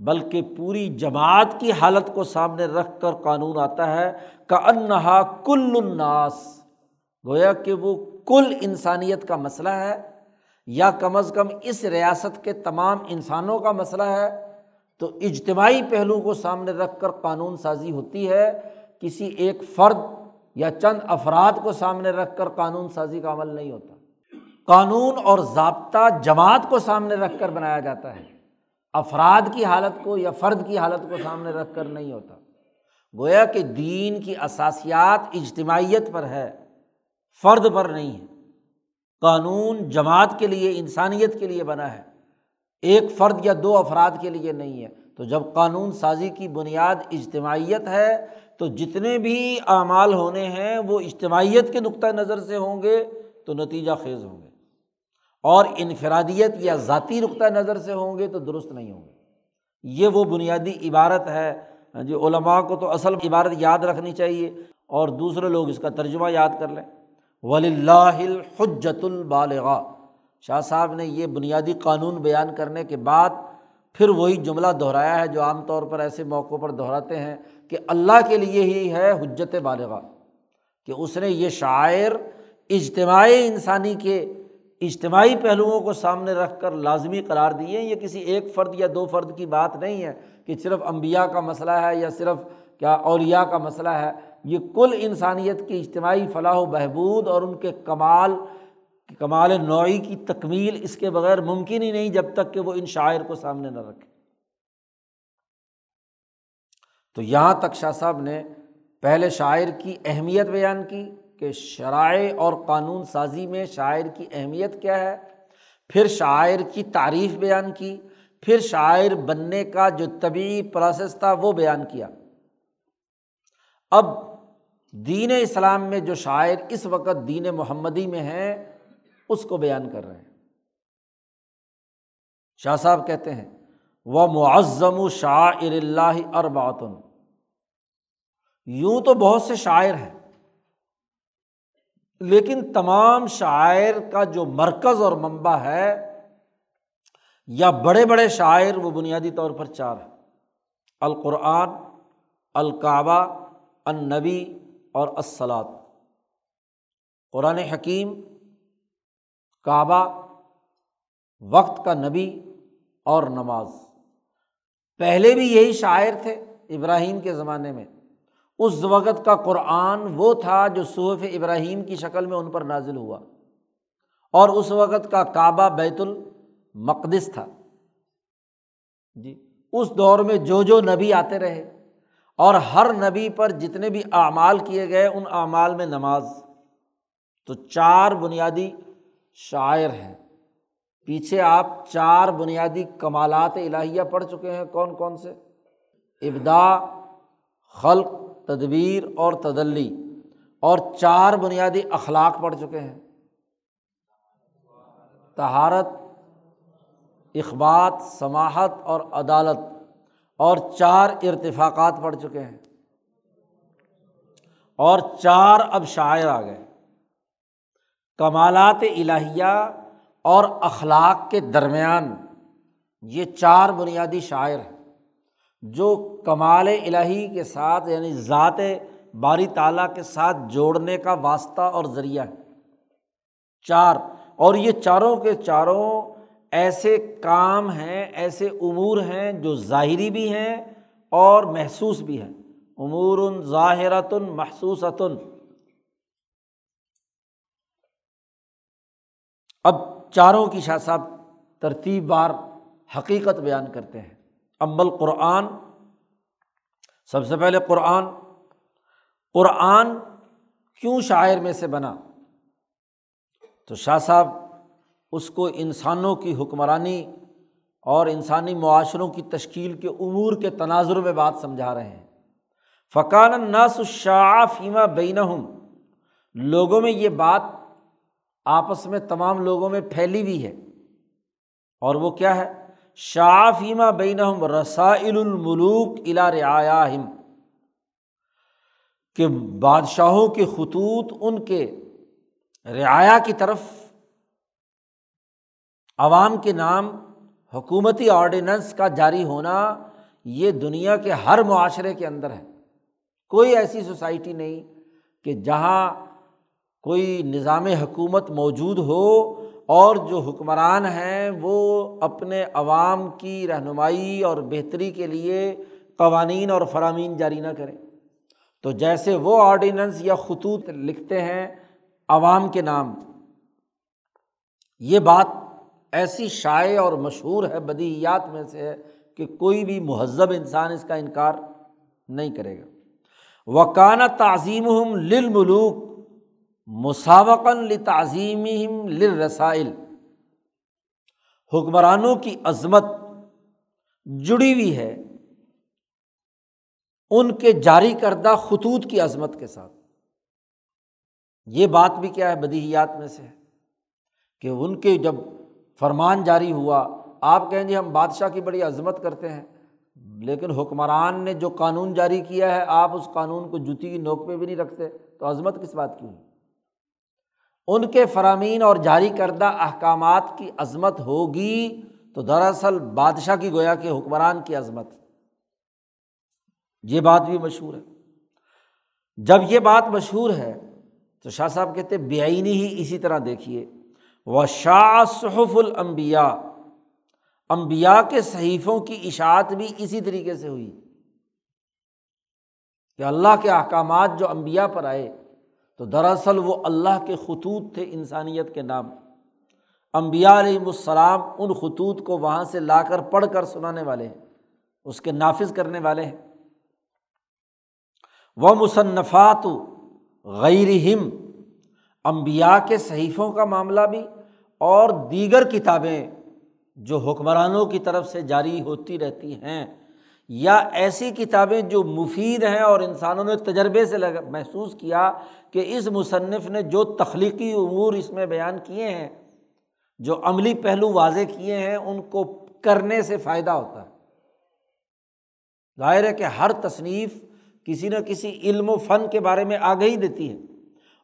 بلکہ پوری جماعت کی حالت کو سامنے رکھ کر قانون آتا ہے کا انہا کل الناس، گویا کہ وہ کل انسانیت کا مسئلہ ہے، یا کم از کم اس ریاست کے تمام انسانوں کا مسئلہ ہے۔ تو اجتماعی پہلو کو سامنے رکھ کر قانون سازی ہوتی ہے، کسی ایک فرد یا چند افراد کو سامنے رکھ کر قانون سازی کا عمل نہیں ہوتا۔ قانون اور ضابطہ جماعت کو سامنے رکھ کر بنایا جاتا ہے۔ افراد کی حالت کو یا فرد کی حالت کو سامنے رکھ کر نہیں ہوتا۔ گویا کہ دین کی اثاسیات اجتماعیت پر ہے، فرد پر نہیں ہے۔ قانون جماعت کے لیے، انسانیت کے لیے بنا ہے۔ ایک فرد یا دو افراد کے لیے نہیں ہے۔ تو جب قانون سازی کی بنیاد اجتماعیت ہے، تو جتنے بھی اعمال ہونے ہیں، وہ اجتماعیت کے نقطۂ نظر سے ہوں گے، تو نتیجہ خیز ہوں گے۔ اور انفرادیت یا ذاتی نقطۂ نظر سے ہوں گے تو درست نہیں ہوں گے۔ یہ وہ بنیادی عبارت ہے۔ جو علماء کو تو اصل عبارت یاد رکھنی چاہیے اور دوسرے لوگ اس کا ترجمہ یاد کر لیں۔ ولی اللہ حجت البالغ شاہ صاحب نے یہ بنیادی قانون بیان کرنے کے بعد پھر وہی جملہ دہرایا ہے جو عام طور پر ایسے موقعوں پر دہراتے ہیں کہ اللہ کے لیے ہی ہے حجت بالغ کہ اس نے یہ شاعر اجتماعی انسانی کے اجتماعی پہلوؤں کو سامنے رکھ کر لازمی قرار دیے یہ کسی ایک فرد یا دو فرد کی بات نہیں ہے کہ صرف امبیا کا مسئلہ ہے یا صرف کیا اولیا کا مسئلہ ہے۔ یہ کل انسانیت کی اجتماعی فلاح و بہبود اور ان کے کمال کمال نوعی کی تکمیل اس کے بغیر ممکن ہی نہیں جب تک کہ وہ ان شاعر کو سامنے نہ رکھے تو یہاں تک شاہ صاحب نے پہلے شاعر کی اہمیت بیان کی کہ شرائع اور قانون سازی میں شاعر کی اہمیت کیا ہے؟ پھر شاعر کی تعریف بیان کی، پھر شاعر بننے کا جو طبی پروسیس تھا وہ بیان کیا۔ اب دین اسلام میں جو شاعر اس وقت دین محمدی میں ہیں، اس کو بیان کر رہے ہیں۔ شاہ صاحب کہتے ہیں وہ معظم شاعر اللہ ارباتن یوں تو بہت سے شاعر ہیں۔ لیکن تمام شاعر کا جو مرکز اور منبع ہے، یا بڑے بڑے شاعر، وہ بنیادی طور پر چار ہیں۔ القرآن، الکعبہ، النبی اور السلاد قرآن حکیم، کعبہ، وقت کا نبی اور نماز۔ پہلے بھی یہی شاعر تھے ابراہیم کے زمانے میں۔ اس وقت کا قرآن وہ تھا جو صحف ابراہیم کی شکل میں ان پر نازل ہوا۔ اور اس وقت کا کعبہ بیت المقدس تھا۔ جی اس دور میں جو جو نبی آتے رہے اور ہر نبی پر جتنے بھی اعمال کیے گئے، ان اعمال میں نماز۔ تو چار بنیادی شاعر ہیں۔ پیچھے آپ چار بنیادی کمالات الہیہ پڑھ چکے ہیں۔ کون کون سے؟ ابدا خلق تدبیر اور تدلی اور چار بنیادی اخلاق پڑھ چکے ہیں۔ تہارت اخبات، سماحت اور عدالت اور چار ارتفاقات پڑھ چکے ہیں۔ اور چار اب شاعر آ گئے۔ کمالات الہیہ اور اخلاق کے درمیان یہ چار بنیادی شاعر ہیں۔ جو کمال الہی کے ساتھ یعنی ذات باری تعالیٰ کے ساتھ جوڑنے کا واسطہ اور ذریعہ ہے۔ چار، اور یہ چاروں کے چاروں ایسے کام ہیں، ایسے امور ہیں جو ظاہری بھی ہیں اور محسوس بھی ہیں۔ امور ظاہرتن محسوسۃن اب چاروں کی شاہ صاحب ترتیب بار حقیقت بیان کرتے ہیں۔ امبل قرآن سب سے پہلے قرآن۔ قرآن کیوں شاعر میں سے بنا؟ تو شاہ صاحب، اس کو انسانوں کی حکمرانی اور انسانی معاشروں کی تشکیل کے امور کے تناظر میں بات سمجھا رہے ہیں۔ فقان الناس الشاع فیمہ بین لوگوں میں یہ بات آپس میں تمام لوگوں میں پھیلی ہوئی ہے۔ اور وہ کیا ہے؟ شاع فیمہ بین رسائل الملوک الا رعایا کہ بادشاہوں کے خطوط ان کے رعایا کی طرف، عوام کے نام، حکومتی آرڈیننس کا جاری ہونا یہ دنیا کے ہر معاشرے کے اندر ہے۔ کوئی ایسی سوسائٹی نہیں کہ جہاں کوئی نظام حکومت موجود ہو اور جو حکمران ہیں وہ اپنے عوام کی رہنمائی اور بہتری کے لیے قوانین اور فرامین جاری نہ کریں۔ تو جیسے وہ آرڈیننس یا خطوط لکھتے ہیں عوام کے نام، یہ بات ایسی شائع اور مشہور ہے بدیہیات میں سے ہے کہ کوئی بھی مہذب انسان اس کا انکار نہیں کرے گا۔ وکانہ تعظیم ہم للملوک مساوقاً لتعظیم لرسائل حکمرانوں کی عظمت جڑی ہوئی ہے ان کے جاری کردہ خطوط کی عظمت کے ساتھ۔ یہ بات بھی کیا ہے بدیہیات میں سے؟ کہ ان کے جب فرمان جاری ہوا، آپ کہیں گے ہم بادشاہ کی بڑی عظمت کرتے ہیں، لیکن حکمران نے جو قانون جاری کیا ہے، آپ اس قانون کو جوتی کی نوک پہ بھی نہیں رکھتے، تو عظمت کس بات کی ہوئی؟ ان کے فرامین اور جاری کردہ احکامات کی عظمت ہوگی تو دراصل بادشاہ کی گویا کہ حکمران کی عظمت۔ یہ بات بھی مشہور ہے۔ جب یہ بات مشہور ہے تو شاہ صاحب کہتے بے آئینی ہی اسی طرح دیکھیے۔ وہ شاہ صحف المبیا امبیا کے صحیفوں کی اشاعت بھی اسی طریقے سے ہوئی۔ کہ اللہ کے احکامات جو امبیا پر آئے تو دراصل وہ اللہ کے خطوط تھے انسانیت کے نام۔ امبیا علیہم السلام ان خطوط کو وہاں سے لا کر پڑھ کر سنانے والے ہیں، اس کے نافذ کرنے والے ہیں۔ وہ مصنفات غیر امبیا کے صحیفوں کا معاملہ بھی اور دیگر کتابیں جو حکمرانوں کی طرف سے جاری ہوتی رہتی ہیں۔ یا ایسی کتابیں جو مفید ہیں اور انسانوں نے تجربے سے لگ محسوس کیا کہ اس مصنف نے جو تخلیقی امور اس میں بیان کیے ہیں، جو عملی پہلو واضح کیے ہیں، ان کو کرنے سے فائدہ ہوتا ہے۔ ظاہر ہے کہ ہر تصنیف کسی نہ کسی علم و فن کے بارے میں آگہی دیتی ہے۔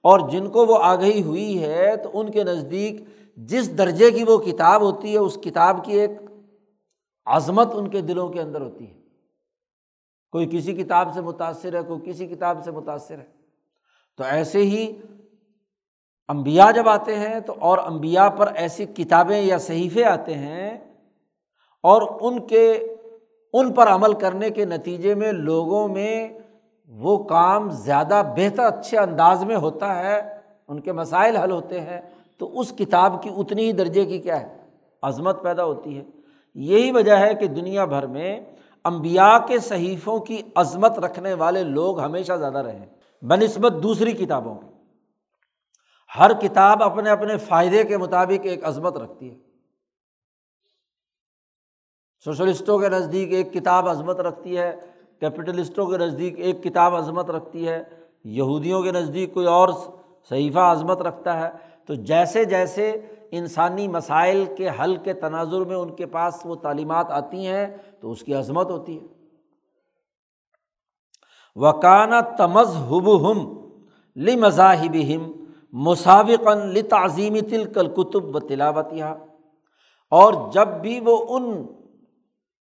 اور جن کو وہ آگہی ہوئی ہے، تو ان کے نزدیک جس درجے کی وہ کتاب ہوتی ہے، اس کتاب کی ایک عظمت ان کے دلوں کے اندر ہوتی ہے۔ کوئی کسی کتاب سے متاثر ہے، کوئی کسی کتاب سے متاثر ہے۔ تو ایسے ہی امبیا جب آتے ہیں تو اور امبیا پر ایسی کتابیں یا صحیفے آتے ہیں اور ان کے، ان پر عمل کرنے کے نتیجے میں لوگوں میں وہ کام زیادہ بہتر، اچھے انداز میں ہوتا ہے، ان کے مسائل حل ہوتے ہیں۔ تو اس کتاب کی اتنی ہی درجے کی کیا ہے؟ عظمت پیدا ہوتی ہے۔ یہی وجہ ہے کہ دنیا بھر میں امبیا کے صحیفوں کی عظمت رکھنے والے لوگ ہمیشہ زیادہ رہے بہ نسبت دوسری کتابوں کی۔ ہر کتاب اپنے اپنے فائدے کے مطابق ایک عظمت رکھتی ہے۔ سوشلسٹوں کے نزدیک ایک کتاب عظمت رکھتی ہے، کیپٹلسٹوں کے نزدیک ایک کتاب عظمت رکھتی ہے، یہودیوں کے نزدیک کوئی اور صحیفہ عظمت رکھتا ہے۔ تو جیسے جیسے انسانی مسائل کے حل کے تناظر میں ان کے پاس وہ تعلیمات آتی ہیں تو اس کی عظمت ہوتی ہے۔ وکانہ تمز ہب ہم لی مذاہب ہم مساوقن لی تعظیمی تل کل کتب و تلاوتیہ اور جب بھی وہ ان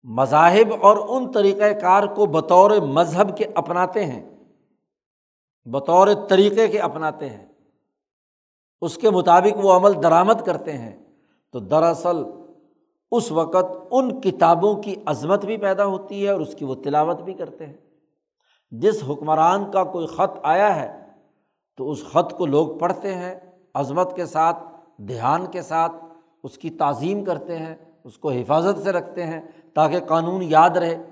مذاہب اور ان طریقۂ کار کو بطور مذہب کے اپناتے ہیں، بطور طریقے کے اپناتے ہیں اس کے مطابق وہ عمل درآمد کرتے ہیں۔ تو دراصل اس وقت ان کتابوں کی عظمت بھی پیدا ہوتی ہے اور اس کی وہ تلاوت بھی کرتے ہیں۔ جس حکمران کا کوئی خط آیا ہے تو اس خط کو لوگ پڑھتے ہیں، عظمت کے ساتھ، دھیان کے ساتھ، اس کی تعظیم کرتے ہیں، اس کو حفاظت سے رکھتے ہیں تاکہ قانون یاد رہے۔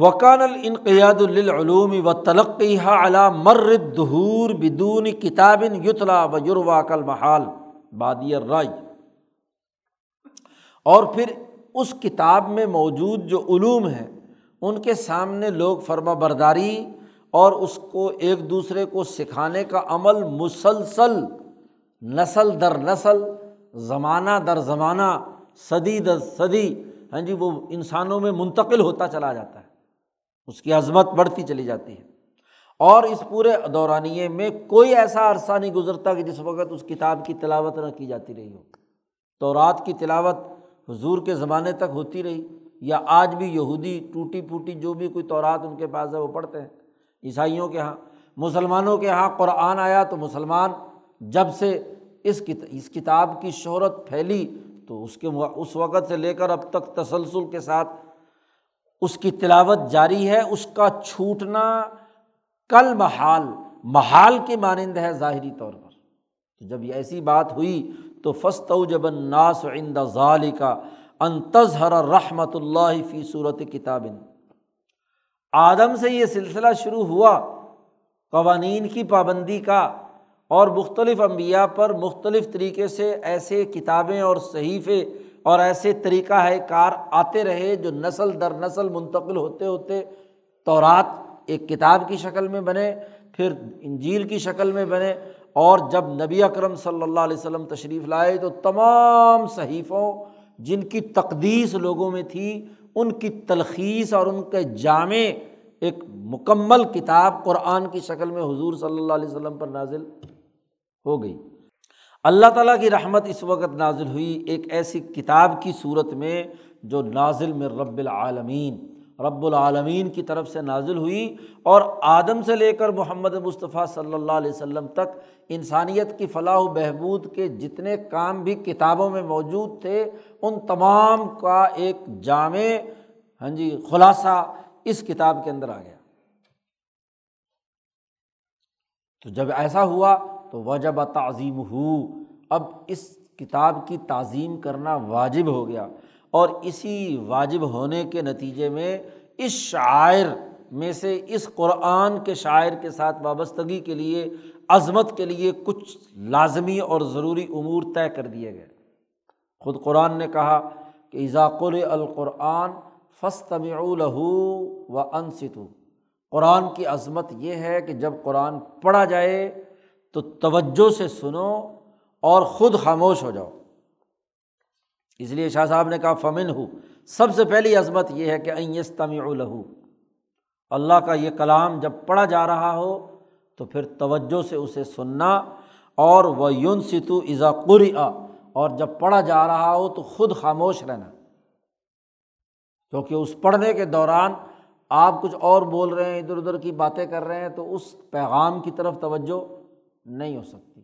وکان الانقیاد للعلوم و تلقی علا مرد دہور بدون کتاب یتلا و یوروا کل محال بادی رائی اور پھر اس کتاب میں موجود جو علوم ہیں، ان کے سامنے لوگ فرما برداری اور اس کو ایک دوسرے کو سکھانے کا عمل مسلسل، نسل در نسل، زمانہ در زمانہ، صدی در صدی ہاں جی وہ انسانوں میں منتقل ہوتا چلا جاتا ہے۔ اس کی عظمت بڑھتی چلی جاتی ہے۔ اور اس پورے دورانیے میں کوئی ایسا عرصہ نہیں گزرتا کہ جس وقت اس کتاب کی تلاوت نہ کی جاتی رہی ہو۔ تو رات کی تلاوت حضور کے زمانے تک ہوتی رہی، یا آج بھی یہودی ٹوٹی پھوٹی جو بھی کوئی تورات ان کے پاس ہے وہ پڑھتے ہیں۔ عیسائیوں کے یہاں مسلمانوں کے یہاں قرآن آیا تو مسلمان جب سے اس اس کتاب کی شہرت پھیلی تو اس کے اس وقت سے لے کر اب تک تسلسل کے ساتھ اس کی تلاوت جاری ہے، اس کا چھوٹنا کل محال محال کے مانند ہے ظاہری طور پر۔ تو جب یہ ایسی بات ہوئی تو فسط جب ناس عند ظال کا انتظہر رحمۃ اللہ فی صورت کتاب۔ آدم سے یہ سلسلہ شروع ہوا قوانین کی پابندی کا اور مختلف انبیاء پر مختلف طریقے سے ایسے کتابیں اور صحیفے اور ایسے طریقہ ہے، کار آتے رہے جو نسل در نسل منتقل ہوتے ہوتے تورات ایک کتاب کی شکل میں بنے، پھر انجیل کی شکل میں بنے، اور جب نبی اکرم صلی اللہ علیہ وسلم تشریف لائے تو تمام صحیفوں جن کی تقدیس لوگوں میں تھی، ان کی تلخیص اور ان کے جامع ایک مکمل کتاب قرآن کی شکل میں حضور صلی اللہ علیہ وسلم پر نازل ہو گئی۔ اللہ تعالیٰ کی رحمت اس وقت نازل ہوئی ایک ایسی کتاب کی صورت میں جو نازل میں رب العالمین رب العالمین کی طرف سے نازل ہوئی اور آدم سے لے کر محمد مصطفیٰ صلی اللہ علیہ وسلم تک انسانیت کی فلاح و بہبود کے جتنے کام بھی کتابوں میں موجود تھے، ان تمام کا ایک جامع ہاں جی خلاصہ اس کتاب کے اندر آ گیا۔ تو جب ایسا ہوا تو وجب تعظیم ہو اب اس کتاب کی تعظیم کرنا واجب ہو گیا اور اسی واجب ہونے کے نتیجے میں اس شاعر میں سے اس قرآن کے شاعر کے ساتھ وابستگی کے لیے، عظمت کے لیے کچھ لازمی اور ضروری امور طے کر دیے گئے۔ خود قرآن نے کہا کہ اضاقر القرآن فسطم الہو و انستو قرآن کی عظمت یہ ہے کہ جب قرآن پڑھا جائے تو توجہ سے سنو اور خود خاموش ہو جاؤ۔ اس لیے شاہ صاحب نے کہا فمن ہو سب سے پہلی عظمت یہ ہے کہ اینستمی لہو اللہ کا یہ کلام جب پڑھا جا رہا ہو تو پھر توجہ سے اسے سننا اور وہ یون ستو ایزا اور جب پڑھا جا رہا ہو تو خود خاموش رہنا۔ کیونکہ اس پڑھنے کے دوران آپ کچھ اور بول رہے ہیں، ادھر ادھر کی باتیں کر رہے ہیں، تو اس پیغام کی طرف توجہ۔ نہیں ہو سکتی۔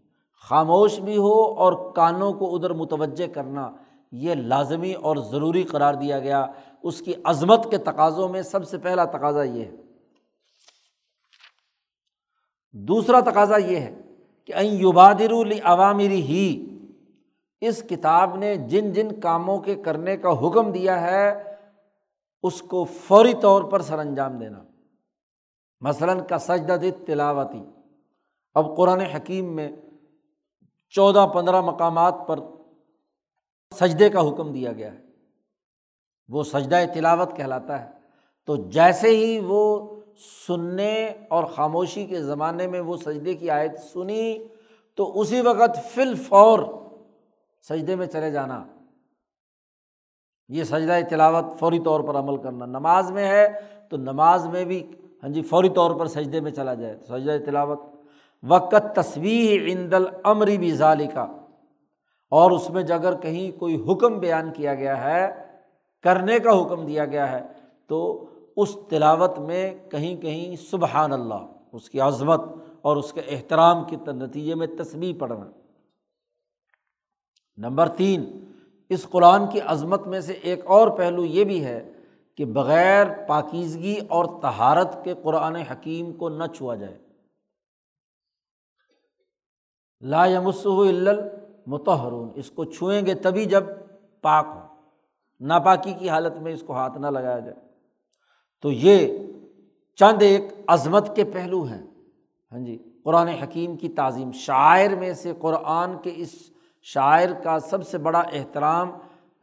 خاموش بھی ہو اور کانوں کو ادھر متوجہ کرنا یہ لازمی اور ضروری قرار دیا گیا۔ اس کی عظمت کے تقاضوں میں سب سے پہلا تقاضا یہ ہے۔ دوسرا تقاضا یہ ہے کہ این یوبادر عوامری ہی اس کتاب نے جن جن کاموں کے کرنے کا حکم دیا ہے، اس کو فوری طور پر سر انجام دینا۔ مثلاً کا سجدہ تلاوتی اب قرآن حکیم میں چودہ پندرہ مقامات پر سجدے کا حکم دیا گیا ہے۔ وہ سجدہ تلاوت کہلاتا ہے۔ تو جیسے ہی وہ سننے اور خاموشی کے زمانے میں وہ سجدے کی آیت سنی، تو اسی وقت فل فور سجدے میں چلے جانا۔ یہ سجدہ تلاوت فوری طور پر عمل کرنا۔ نماز میں ہے تو نماز میں بھی ہاں جی فوری طور پر سجدے میں چلا جائے۔ سجدہ تلاوت وقت تصویر عند العمری بھی ظالقہ اور اس میں اگر کہیں کوئی حکم بیان کیا گیا ہے، کرنے کا حکم دیا گیا ہے، تو اس تلاوت میں کہیں کہیں سبحان اللہ، اس کی عظمت اور اس کے احترام کے نتیجے میں تصویر پڑھنا۔ نمبر تین، اس قرآن کی عظمت میں سے ایک اور پہلو یہ بھی ہے کہ بغیر پاکیزگی اور تہارت کے قرآن حکیم کو نہ چھوا جائے۔ لا لا متحرون اس کو چھوئیں گے تبھی جب پاک ہو ناپاکی کی حالت میں اس کو ہاتھ نہ لگایا جائے۔ تو یہ چند ایک عظمت کے پہلو ہیں۔ ہاں جی قرآن حکیم کی تعظیم، شاعر میں سے قرآن کے اس شاعر کا سب سے بڑا احترام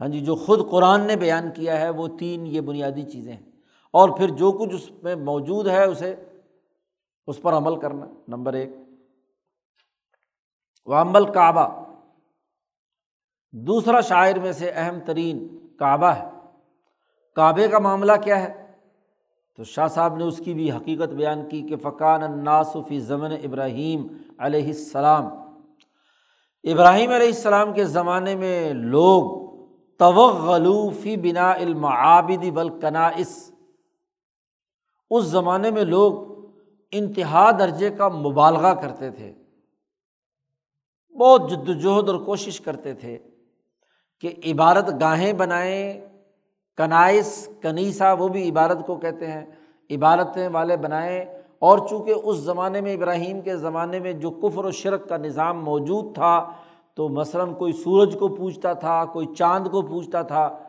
ہاں جی جو خود قرآن نے بیان کیا ہے، وہ تین یہ بنیادی چیزیں ہیں۔ اور پھر جو کچھ اس میں موجود ہے، اسے، اس پر عمل کرنا، نمبر ایک۔ وہ عمل کعبہ۔ دوسرا شاعر میں سے اہم ترین کعبہ ہے۔ کعبے کا معاملہ کیا ہے؟ تو شاہ صاحب نے اس کی بھی حقیقت بیان کی کہ فقان الناصفی ضمن ابراہیم علیہ السلام۔ ابراہیم علیہ السلام کے زمانے میں لوگ توغلوفی بنا علم عابد بلکناس اس زمانے میں لوگ انتہا درجے کا مبالغہ کرتے تھے۔ بہت جد وجہد اور کوشش کرتے تھے کہ عبارت گاہیں بنائیں، کنائس کنیسا وہ بھی عبارت کو کہتے ہیں، عبارتیں والے بنائیں۔ اور چونکہ اس زمانے میں، ابراہیم کے زمانے میں جو کفر و شرک کا نظام موجود تھا، تو مثلاً کوئی سورج کو پوچھتا تھا، کوئی چاند کو پوچھتا تھا،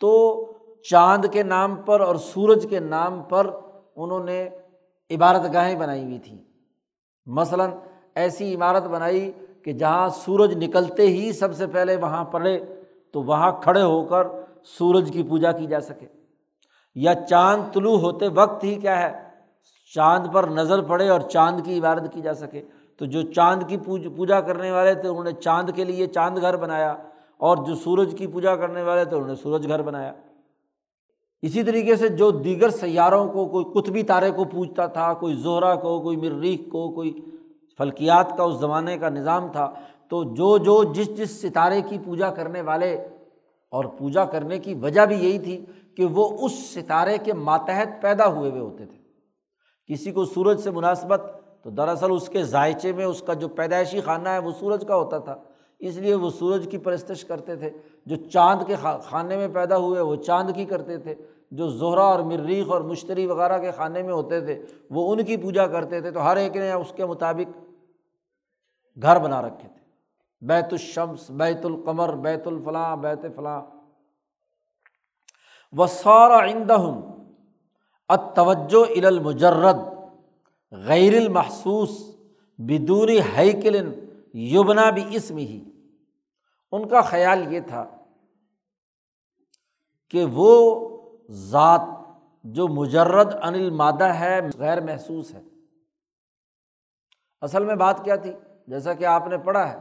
تو چاند کے نام پر اور سورج کے نام پر انہوں نے عبارت گاہیں بنائی ہوئی تھیں۔ مثلاً ایسی عمارت بنائی کہ جہاں سورج نکلتے ہی سب سے پہلے وہاں پڑے تو وہاں کھڑے ہو کر سورج کی پوجا کی جا سکے۔ یا چاند طلوع ہوتے وقت ہی کیا ہے؟ چاند پر نظر پڑے اور چاند کی عبادت کی جا سکے۔ تو جو چاند کی پوجا کرنے والے تھے، انہوں نے چاند کے لیے چاند گھر بنایا اور جو سورج کی پوجا کرنے والے تھے، انہوں نے سورج گھر بنایا۔ اسی طریقے سے جو دیگر سیاروں کو، کوئی قطبی تارے کو پوجتا تھا، کوئی زہرا کو، کوئی مریخ کو، کوئی فلکیات کا اس زمانے کا نظام تھا، تو جو جو جس جس ستارے کی پوجا کرنے والے اور پوجا کرنے کی وجہ بھی یہی تھی کہ وہ اس ستارے کے ماتحت پیدا ہوئے ہوئے ہوتے تھے۔ کسی کو سورج سے مناسبت، تو دراصل اس کے ذائچے میں اس کا جو پیدائشی خانہ ہے، وہ سورج کا ہوتا تھا۔ اس لیے وہ سورج کی پرستش کرتے تھے۔ جو چاند کے خانے میں پیدا ہوئے، وہ چاند کی کرتے تھے۔ جو زہرا اور مریخ اور مشتری وغیرہ کے خانے میں ہوتے تھے، وہ ان کی پوجا کرتے تھے، تو ہر ایک نے اس کے مطابق گھر بنا رکھے تھے۔ بیت الشمس، بیت القمر، بیت الفلاں، بیت فلاں۔ و سارا عندہم اتوجہ المجرد غیر المحسوس بدونی ہیکلن یبنا بھی اسم ہی ان کا خیال یہ تھا کہ وہ ذات جو مجرد انل مادہ ہے، غیر محسوس ہے۔ اصل میں بات کیا تھی؟ جیسا کہ آپ نے پڑھا ہے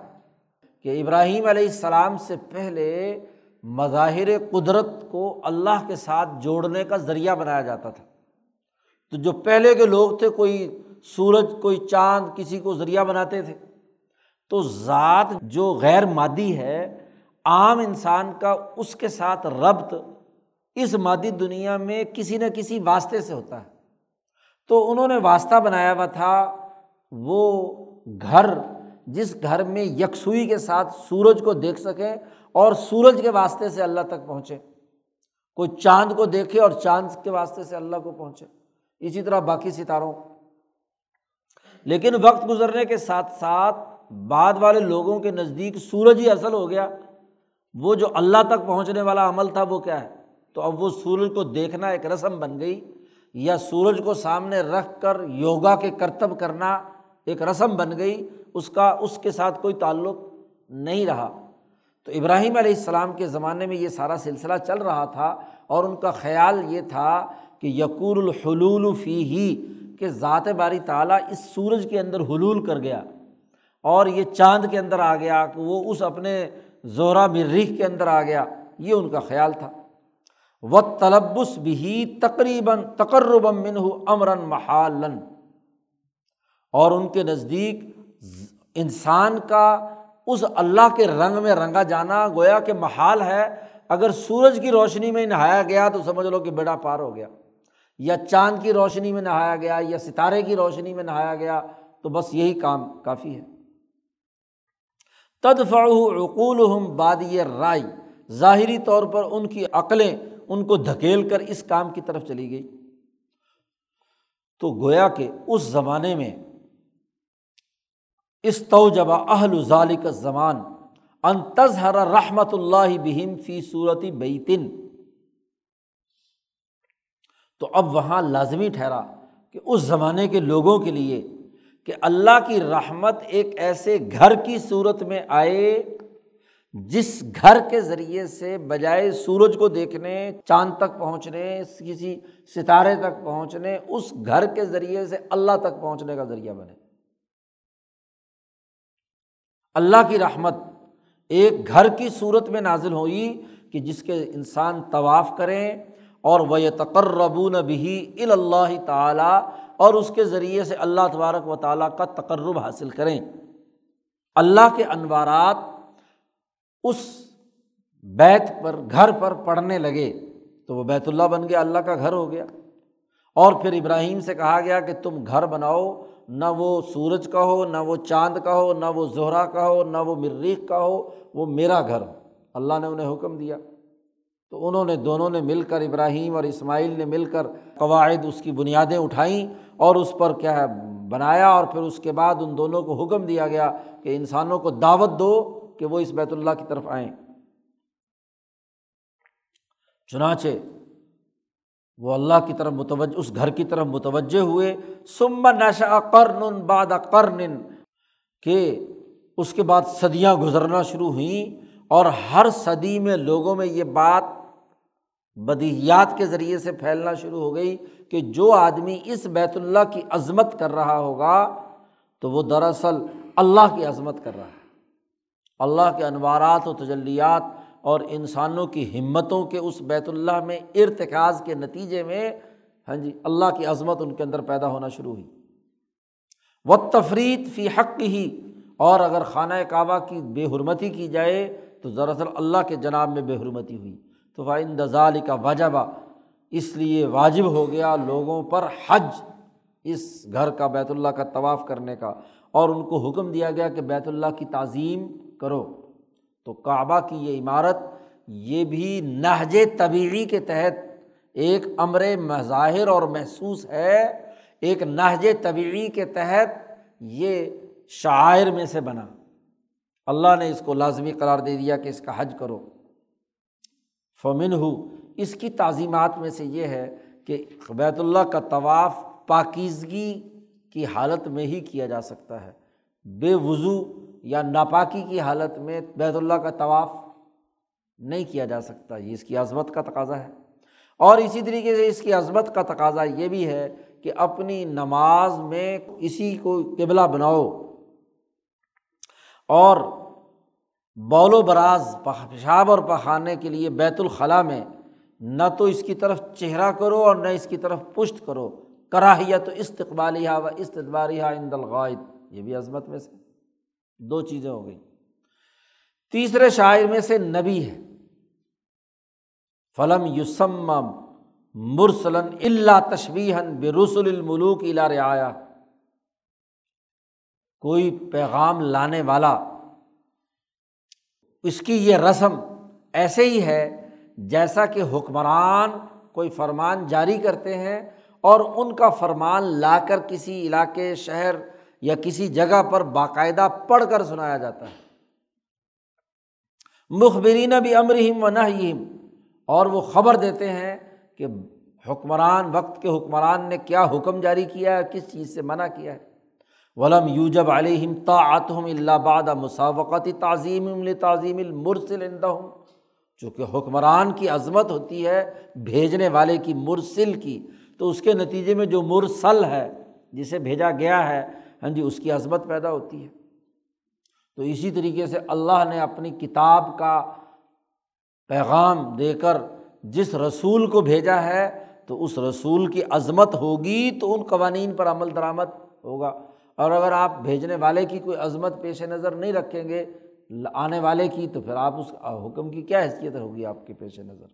کہ ابراہیم علیہ السلام سے پہلے مظاہر قدرت کو اللہ کے ساتھ جوڑنے کا ذریعہ بنایا جاتا تھا۔ تو جو پہلے کے لوگ تھے، کوئی سورج، کوئی چاند، کسی کو ذریعہ بناتے تھے۔ تو ذات جو غیر مادی ہے، عام انسان کا اس کے ساتھ ربط اس مادی دنیا میں کسی نہ کسی واسطے سے ہوتا ہے۔ تو انہوں نے واسطہ بنایا ہوا تھا وہ گھر، جس گھر میں یکسوئی کے ساتھ سورج کو دیکھ سکیں اور سورج کے واسطے سے اللہ تک پہنچے۔ کوئی چاند کو دیکھے اور چاند کے واسطے سے اللہ کو پہنچے۔ اسی طرح باقی ستاروں۔ لیکن وقت گزرنے کے ساتھ ساتھ بعد والے لوگوں کے نزدیک سورج ہی اصل ہو گیا۔ وہ جو اللہ تک پہنچنے والا عمل تھا وہ کیا ہے؟ تو اب وہ سورج کو دیکھنا ایک رسم بن گئی یا سورج کو سامنے رکھ کر یوگا کے کرتب کرنا ایک رسم بن گئی، اس کا، اس کے ساتھ کوئی تعلق نہیں رہا۔ تو ابراہیم علیہ السلام کے زمانے میں یہ سارا سلسلہ چل رہا تھا اور ان کا خیال یہ تھا کہ یقور الحلول فی ہی کہ ذات باری تعالیٰ اس سورج کے اندر حلول کر گیا اور یہ چاند کے اندر آ گیا کہ وہ اس اپنے زورا مریخ کے اندر آ گیا۔ یہ ان کا خیال تھا۔ و تلبس بھی تقریباً تقرب من امراً محالن اور ان کے نزدیک انسان کا اس اللہ کے رنگ میں رنگا جانا گویا کہ محال ہے۔ اگر سورج کی روشنی میں نہایا گیا تو سمجھ لو کہ بیڑا پار ہو گیا۔ یا چاند کی روشنی میں نہایا گیا یا ستارے کی روشنی میں نہایا گیا تو بس یہی کام کافی ہے۔ تدفع عقول باد رائے ظاہری طور پر ان کی عقلیں ان کو دھکیل کر اس کام کی طرف چلی گئی۔ تو گویا کہ اس زمانے میں اس توجبہ اہل ظالق زمان ان تظہر رحمت اللہ بہم فی صورتی بیتن تو اب وہاں لازمی ٹھہرا کہ اس زمانے کے لوگوں کے لیے کہ اللہ کی رحمت ایک ایسے گھر کی صورت میں آئے جس گھر کے ذریعے سے بجائے سورج کو دیکھنے، چاند تک پہنچنے، کسی ستارے تک پہنچنے، اس گھر کے ذریعے سے اللہ تک پہنچنے کا ذریعہ بنے۔ اللہ کی رحمت ایک گھر کی صورت میں نازل ہوئی کہ جس کے انسان طواف کریں اور وہ تقربون بھی اللہ تعالیٰ اور اس کے ذریعے سے اللہ تبارک و تعالیٰ کا تقرب حاصل کریں۔ اللہ کے انوارات اس بیت پر، گھر پر پڑھنے لگے تو وہ بیت اللہ بن گیا، اللہ کا گھر ہو گیا۔ اور پھر ابراہیم سے کہا گیا کہ تم گھر بناؤ، نہ وہ سورج کا ہو، نہ وہ چاند کا ہو، نہ وہ زہرا کا ہو، نہ وہ مریخ کا ہو، وہ میرا گھر۔ ہو اللہ نے انہیں حکم دیا۔ تو انہوں نے، دونوں نے مل کر، ابراہیم اور اسماعیل نے مل کر قواعد اس کی بنیادیں اٹھائیں اور اس پر کیا ہے، بنایا۔ اور پھر اس کے بعد ان دونوں کو حکم دیا گیا کہ انسانوں کو دعوت دو کہ وہ اس بیت اللہ کی طرف آئیں۔ چنانچہ وہ اللہ کی طرف متوجہ، اس گھر کی طرف متوجہ ہوئے۔ سم نشا کرن باد کرن کہ اس کے بعد صدیاں گزرنا شروع ہوئیں۔ اور ہر صدی میں لوگوں میں یہ بات بدیہیات کے ذریعے سے پھیلنا شروع ہو گئی کہ جو آدمی اس بیت اللہ کی عظمت کر رہا ہوگا تو وہ دراصل اللہ کی عظمت کر رہا ہے۔ اللہ کے انوارات و تجلیات اور انسانوں کی ہمتوں کے اس بیت اللہ میں ارتکاز کے نتیجے میں ہاں جی اللہ کی عظمت ان کے اندر پیدا ہونا شروع ہوئی۔ و تفریح فی حق ہی اور اگر خانہ کعبہ کی بے حرمتی کی جائے تو دراصل اللہ کے جناب میں بے حرمتی ہوئی۔ تو فائن دزال کا واجبہ اس لیے واجب ہو گیا لوگوں پر حج، اس گھر کا بیت اللہ کا طواف کرنے کا۔ اور ان کو حکم دیا گیا کہ بیت اللہ کی تعظیم کرو۔ تو کعبہ کی یہ عمارت یہ بھی نہج طبیعی کے تحت ایک امر مظاہر اور محسوس ہے۔ ایک نہج طبیعی کے تحت یہ شاعر میں سے بنا۔ اللہ نے اس کو لازمی قرار دے دیا کہ اس کا حج کرو۔ فمن ہو اس کی تعظیمات میں سے یہ ہے کہ بیت اللہ کا طواف پاکیزگی کی حالت میں ہی کیا جا سکتا ہے۔ بے وضو یا ناپاکی کی حالت میں بیت اللہ کا طواف نہیں کیا جا سکتا، یہ اس کی عظمت کا تقاضا ہے۔ اور اسی طریقے سے اس کی عظمت کا تقاضا یہ بھی ہے کہ اپنی نماز میں اسی کو قبلہ بناؤ۔ اور بول و براز پیشاب اور پخانے کے لیے بیت الخلاء میں نہ تو اس کی طرف چہرہ کرو اور نہ اس کی طرف پشت کرو۔ کراہیت و استقبالیہ و استدباریہ ان دلغائد یہ بھی عظمت میں سے۔ دو چیزیں ہو گئی تیسرے شاعر میں سے نبی ہے۔ فلم یوسم مرسلن اللہ تشبیہن بے الملوک الا رعایا۔ کوئی پیغام لانے والا، اس کی یہ رسم ایسے ہی ہے جیسا کہ حکمران کوئی فرمان جاری کرتے ہیں اور ان کا فرمان لا کر کسی علاقے، شہر یا کسی جگہ پر باقاعدہ پڑھ کر سنایا جاتا ہے۔ مخبرین بھی امرہم و نہ اور وہ خبر دیتے ہیں کہ حکمران، وقت کے حکمران نے کیا حکم جاری کیا ہے، کس چیز سے منع کیا ہے۔ ولم یوجب علیہم طاعتہم اللہ بعد مساوقت تعظیم تعظیم المرسل عندہم۔ چونکہ حکمران کی عظمت ہوتی ہے بھیجنے والے کی مرسل کی، تو اس کے نتیجے میں جو مرسل ہے، جسے بھیجا گیا ہے ہاں جی اس کی عظمت پیدا ہوتی ہے۔ تو اسی طریقے سے اللہ نے اپنی کتاب کا پیغام دے کر جس رسول کو بھیجا ہے، تو اس رسول کی عظمت ہوگی تو ان قوانین پر عمل درآمد ہوگا۔ اور اگر آپ بھیجنے والے کی کوئی عظمت پیش نظر نہیں رکھیں گے، آنے والے کی، تو پھر آپ اس حکم کی کیا حیثیت ہوگی آپ کے پیش نظر؟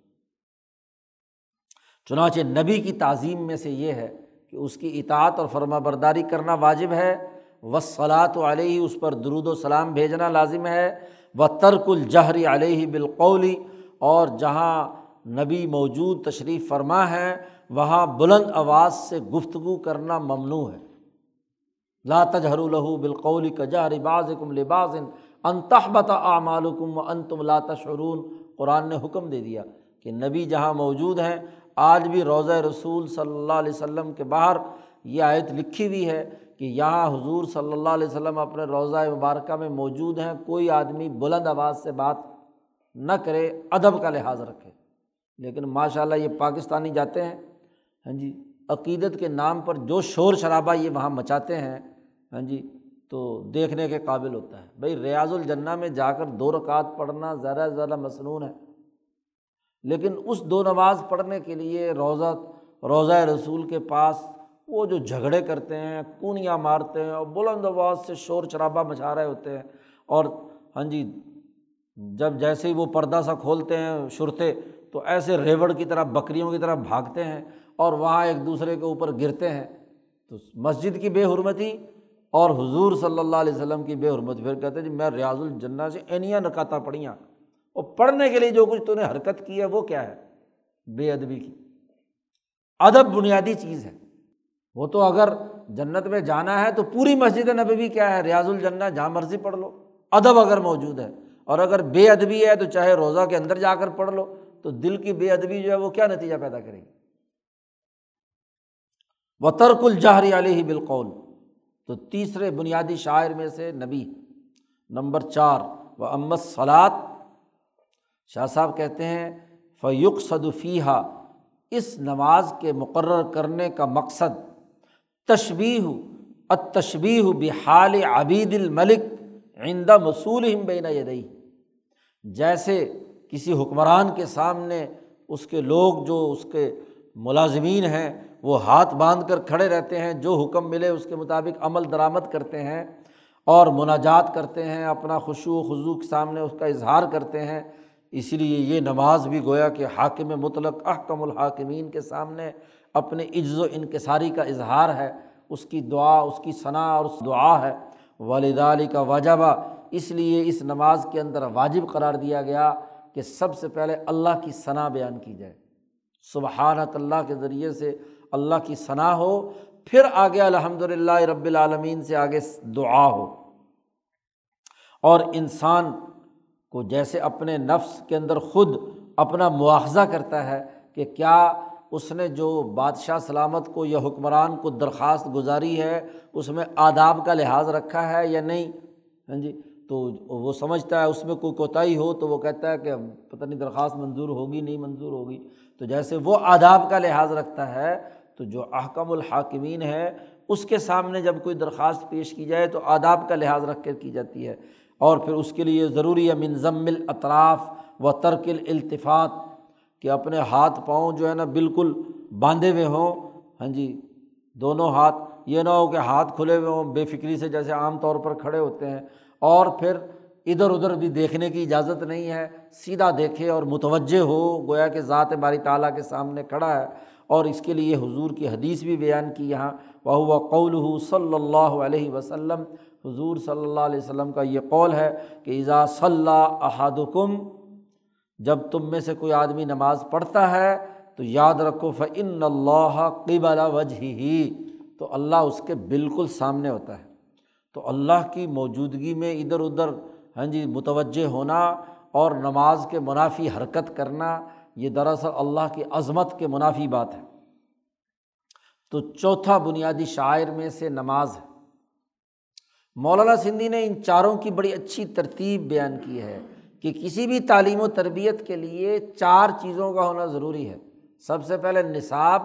چنانچہ نبی کی تعظیم میں سے یہ ہے کہ اس کی اطاعت اور فرما برداری کرنا واجب ہے۔ وسلاۃ علیہ اس پر درود و سلام بھیجنا لازم ہے۔ و ترک الجہری علیہ بالقولی اور جہاں نبی موجود تشریف فرما ہے وہاں بلند آواز سے گفتگو کرنا ممنوع ہے۔ لا تجہر الہو بالقول کجہر باز کم لباس انتحبت اعمالکم و انتم لا تشعرون۔ قرآن نے حکم دے دیا کہ نبی جہاں موجود ہیں آج بھی روضہ رسول صلی اللہ علیہ وسلم کے باہر یہ آیت لکھی ہوئی ہے کہ یہاں حضور صلی اللہ علیہ وسلم اپنے روضہ مبارکہ میں موجود ہیں، کوئی آدمی بلند آواز سے بات نہ کرے، ادب کا لحاظ رکھے۔ لیکن ماشاء اللہ یہ پاکستانی جاتے ہیں۔ ہاں جی عقیدت کے نام پر جو شور شرابہ یہ وہاں مچاتے ہیں ہاں جی تو دیکھنے کے قابل ہوتا ہے۔ بھائی، ریاض الجنہ میں جا کر دو رکعت پڑھنا زیادہ سے زیادہ مصنون ہے۔ لیکن اس دو نماز پڑھنے کے لیے روزہ روضہ رسول کے پاس وہ جو جھگڑے کرتے ہیں، کونیاں مارتے ہیں اور بلند آواز سے شور شرابہ مچا رہے ہوتے ہیں اور ہاں جی جب جیسے ہی وہ پردہ سا کھولتے ہیں شرتے، تو ایسے ریوڑ کی طرح، بکریوں کی طرح بھاگتے ہیں اور وہاں ایک دوسرے کے اوپر گرتے ہیں۔ تو مسجد کی بے حرمتی اور حضور صلی اللہ علیہ وسلم کی بے حرمت، پھر کہتے ہیں جی میں ریاض الجنہ سے اینیاں نکاتا پڑھیاں۔ اور پڑھنے کے لیے جو کچھ تو نے حرکت کی ہے، وہ کیا ہے؟ بے ادبی کی۔ ادب بنیادی چیز ہے۔ وہ تو اگر جنت میں جانا ہے تو پوری مسجد نبی کیا ہے؟ ریاض الجنہ، جہاں مرضی پڑھ لو۔ ادب اگر موجود ہے اور اگر بے ادبی ہے تو چاہے روزہ کے اندر جا کر پڑھ لو، تو دل کی بے ادبی جو ہے وہ کیا نتیجہ پیدا کرے گی؟ و ترک الجہری علیہ بالقول۔ تو تیسرے بنیادی شاعر میں سے نبی۔ نمبر چار۔ و امت سلاد شاہ صاحب کہتے ہیں فیق صدفیہ اس نماز کے مقرر کرنے کا مقصد تشبیح اتشبی بحال عبید الملک آئندہ مصول بین یدئی جیسے کسی حکمران کے سامنے اس کے لوگ جو اس کے ملازمین ہیں، وہ ہاتھ باندھ کر کھڑے رہتے ہیں، جو حکم ملے اس کے مطابق عمل درآمد کرتے ہیں اور مناجات کرتے ہیں، اپنا خوشو و خضو کے سامنے اس کا اظہار کرتے ہیں۔ اسی لیے یہ نماز بھی گویا کہ حاکم مطلق احکم الحاکمین کے سامنے اپنے عز و انکساری کا اظہار ہے، اس کی دعا، اس کی ثناء اور اس دعا ہے۔ والد علی کا واجبہ اس لیے اس نماز کے اندر واجب قرار دیا گیا کہ سب سے پہلے اللہ کی ثناء بیان کی جائے۔ سبحانت اللہ کے ذریعے سے اللہ کی ثناء ہو، پھر آگے الحمد للہ رب العالمین سے آگے دعا ہو۔ اور انسان کو جیسے اپنے نفس کے اندر خود اپنا مواخذہ کرتا ہے کہ کیا اس نے جو بادشاہ سلامت کو یا حکمران کو درخواست گزاری ہے، اس میں آداب کا لحاظ رکھا ہے یا نہیں؟ ہاں جی تو وہ سمجھتا ہے، اس میں کوئی کوتاہی ہو تو وہ کہتا ہے کہ پتہ نہیں درخواست منظور ہوگی، نہیں منظور ہوگی۔ تو جیسے وہ آداب کا لحاظ رکھتا ہے تو جو احکم الحاکمین ہے، اس کے سامنے جب کوئی درخواست پیش کی جائے تو آداب کا لحاظ رکھ کر کی جاتی ہے۔ اور پھر اس کے لیے ضروری ہے منظم الاطراف و ترکل التفات کہ اپنے ہاتھ پاؤں جو ہے نا بالکل باندھے ہوئے ہوں۔ ہاں جی دونوں ہاتھ، یہ نہ ہو کہ ہاتھ کھلے ہوئے ہوں، بے فکری سے جیسے عام طور پر کھڑے ہوتے ہیں۔ اور پھر ادھر ادھر بھی دیکھنے کی اجازت نہیں ہے، سیدھا دیکھے اور متوجہ ہو، گویا کہ ذات باری تعالیٰ کے سامنے کھڑا ہے۔ اور اس کے لیے حضور کی حدیث بھی بیان کی یہاں وہ قول صلی اللہ علیہ وسلم حضور صلی اللہ علیہ وسلم کا یہ قول ہے کہ اذا صلی احدکم، جب تم میں سے کوئی آدمی نماز پڑھتا ہے تو یاد رکھو فن اللہ قبل وجہ ہی تو اللہ اس کے بالکل سامنے ہوتا ہے۔ تو اللہ کی موجودگی میں ادھر ادھر ہاں جی متوجہ ہونا اور نماز کے منافی حرکت کرنا، یہ دراصل اللہ کی عظمت کے منافی بات ہے۔ تو چوتھا بنیادی شاعر میں سے نماز ہے۔ مولانا سندھی نے ان چاروں کی بڑی اچھی ترتیب بیان کی ہے کہ کسی بھی تعلیم و تربیت کے لیے چار چیزوں کا ہونا ضروری ہے۔ سب سے پہلے نصاب،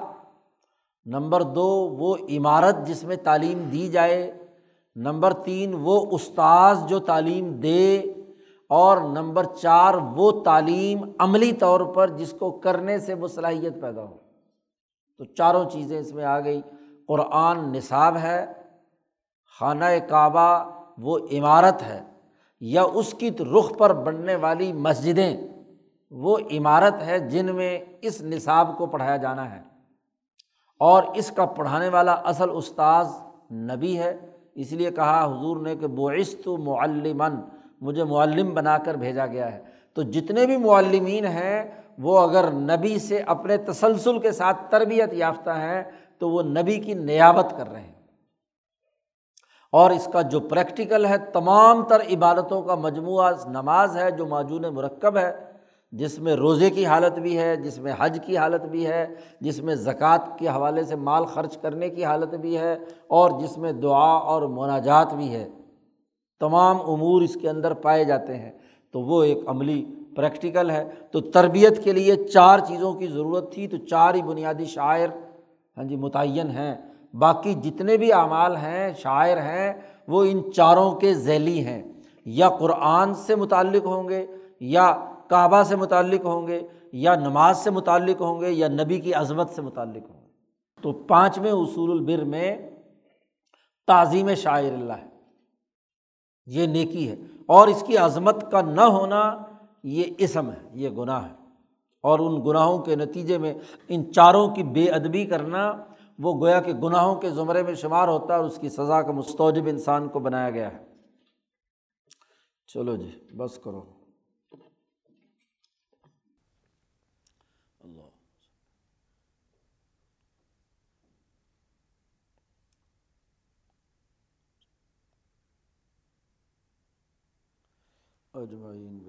نمبر دو وہ عمارت جس میں تعلیم دی جائے، نمبر تین وہ استاذ جو تعلیم دے، اور نمبر چار وہ تعلیم عملی طور پر جس کو کرنے سے وہ صلاحیت پیدا ہو۔ تو چاروں چیزیں اس میں آ گئی قرآن نصاب ہے خانہ کعبہ وہ عمارت ہے یا اس کی رخ پر بننے والی مسجدیں، وہ عمارت ہے جن میں اس نصاب کو پڑھایا جانا ہے۔ اور اس کا پڑھانے والا اصل استاذ نبی ہے، اس لیے کہا حضور نے کہ بعثت معلمن مجھے معلم بنا کر بھیجا گیا ہے۔ تو جتنے بھی معلمین ہیں، وہ اگر نبی سے اپنے تسلسل کے ساتھ تربیت یافتہ ہیں، تو وہ نبی کی نیابت کر رہے ہیں۔ اور اس کا جو پریکٹیکل ہے، تمام تر عبادتوں کا مجموعہ نماز ہے جو معجون مرکب ہے، جس میں روزے کی حالت بھی ہے، جس میں حج کی حالت بھی ہے، جس میں زکوٰۃ کے حوالے سے مال خرچ کرنے کی حالت بھی ہے، اور جس میں دعا اور مناجات بھی ہے۔ تمام امور اس کے اندر پائے جاتے ہیں۔ تو وہ ایک عملی پریکٹیکل ہے۔ تو تربیت کے لیے چار چیزوں کی ضرورت تھی۔ تو چار ہی بنیادی شاعر ہاں جی متعین ہیں۔ باقی جتنے بھی اعمال ہیں، شاعر ہیں، وہ ان چاروں کے ذیلی ہیں۔ یا قرآن سے متعلق ہوں گے، یا کعبہ سے متعلق ہوں گے، یا نماز سے متعلق ہوں گے، یا نبی کی عظمت سے متعلق ہوں گے۔ تو پانچویں اصول البر میں تعظیم شاعر اللہ ہے۔ یہ نیکی ہے۔ اور اس کی عظمت کا نہ ہونا یہ اسم ہے، یہ گناہ ہے۔ اور ان گناہوں کے نتیجے میں ان چاروں کی بے ادبی کرنا وہ گویا کہ گناہوں کے زمرے میں شمار ہوتا ہے اور اس کی سزا کا مستوجب انسان کو بنایا گیا ہے۔ چلو جی بس کرو۔ اللہ۔ اجمعین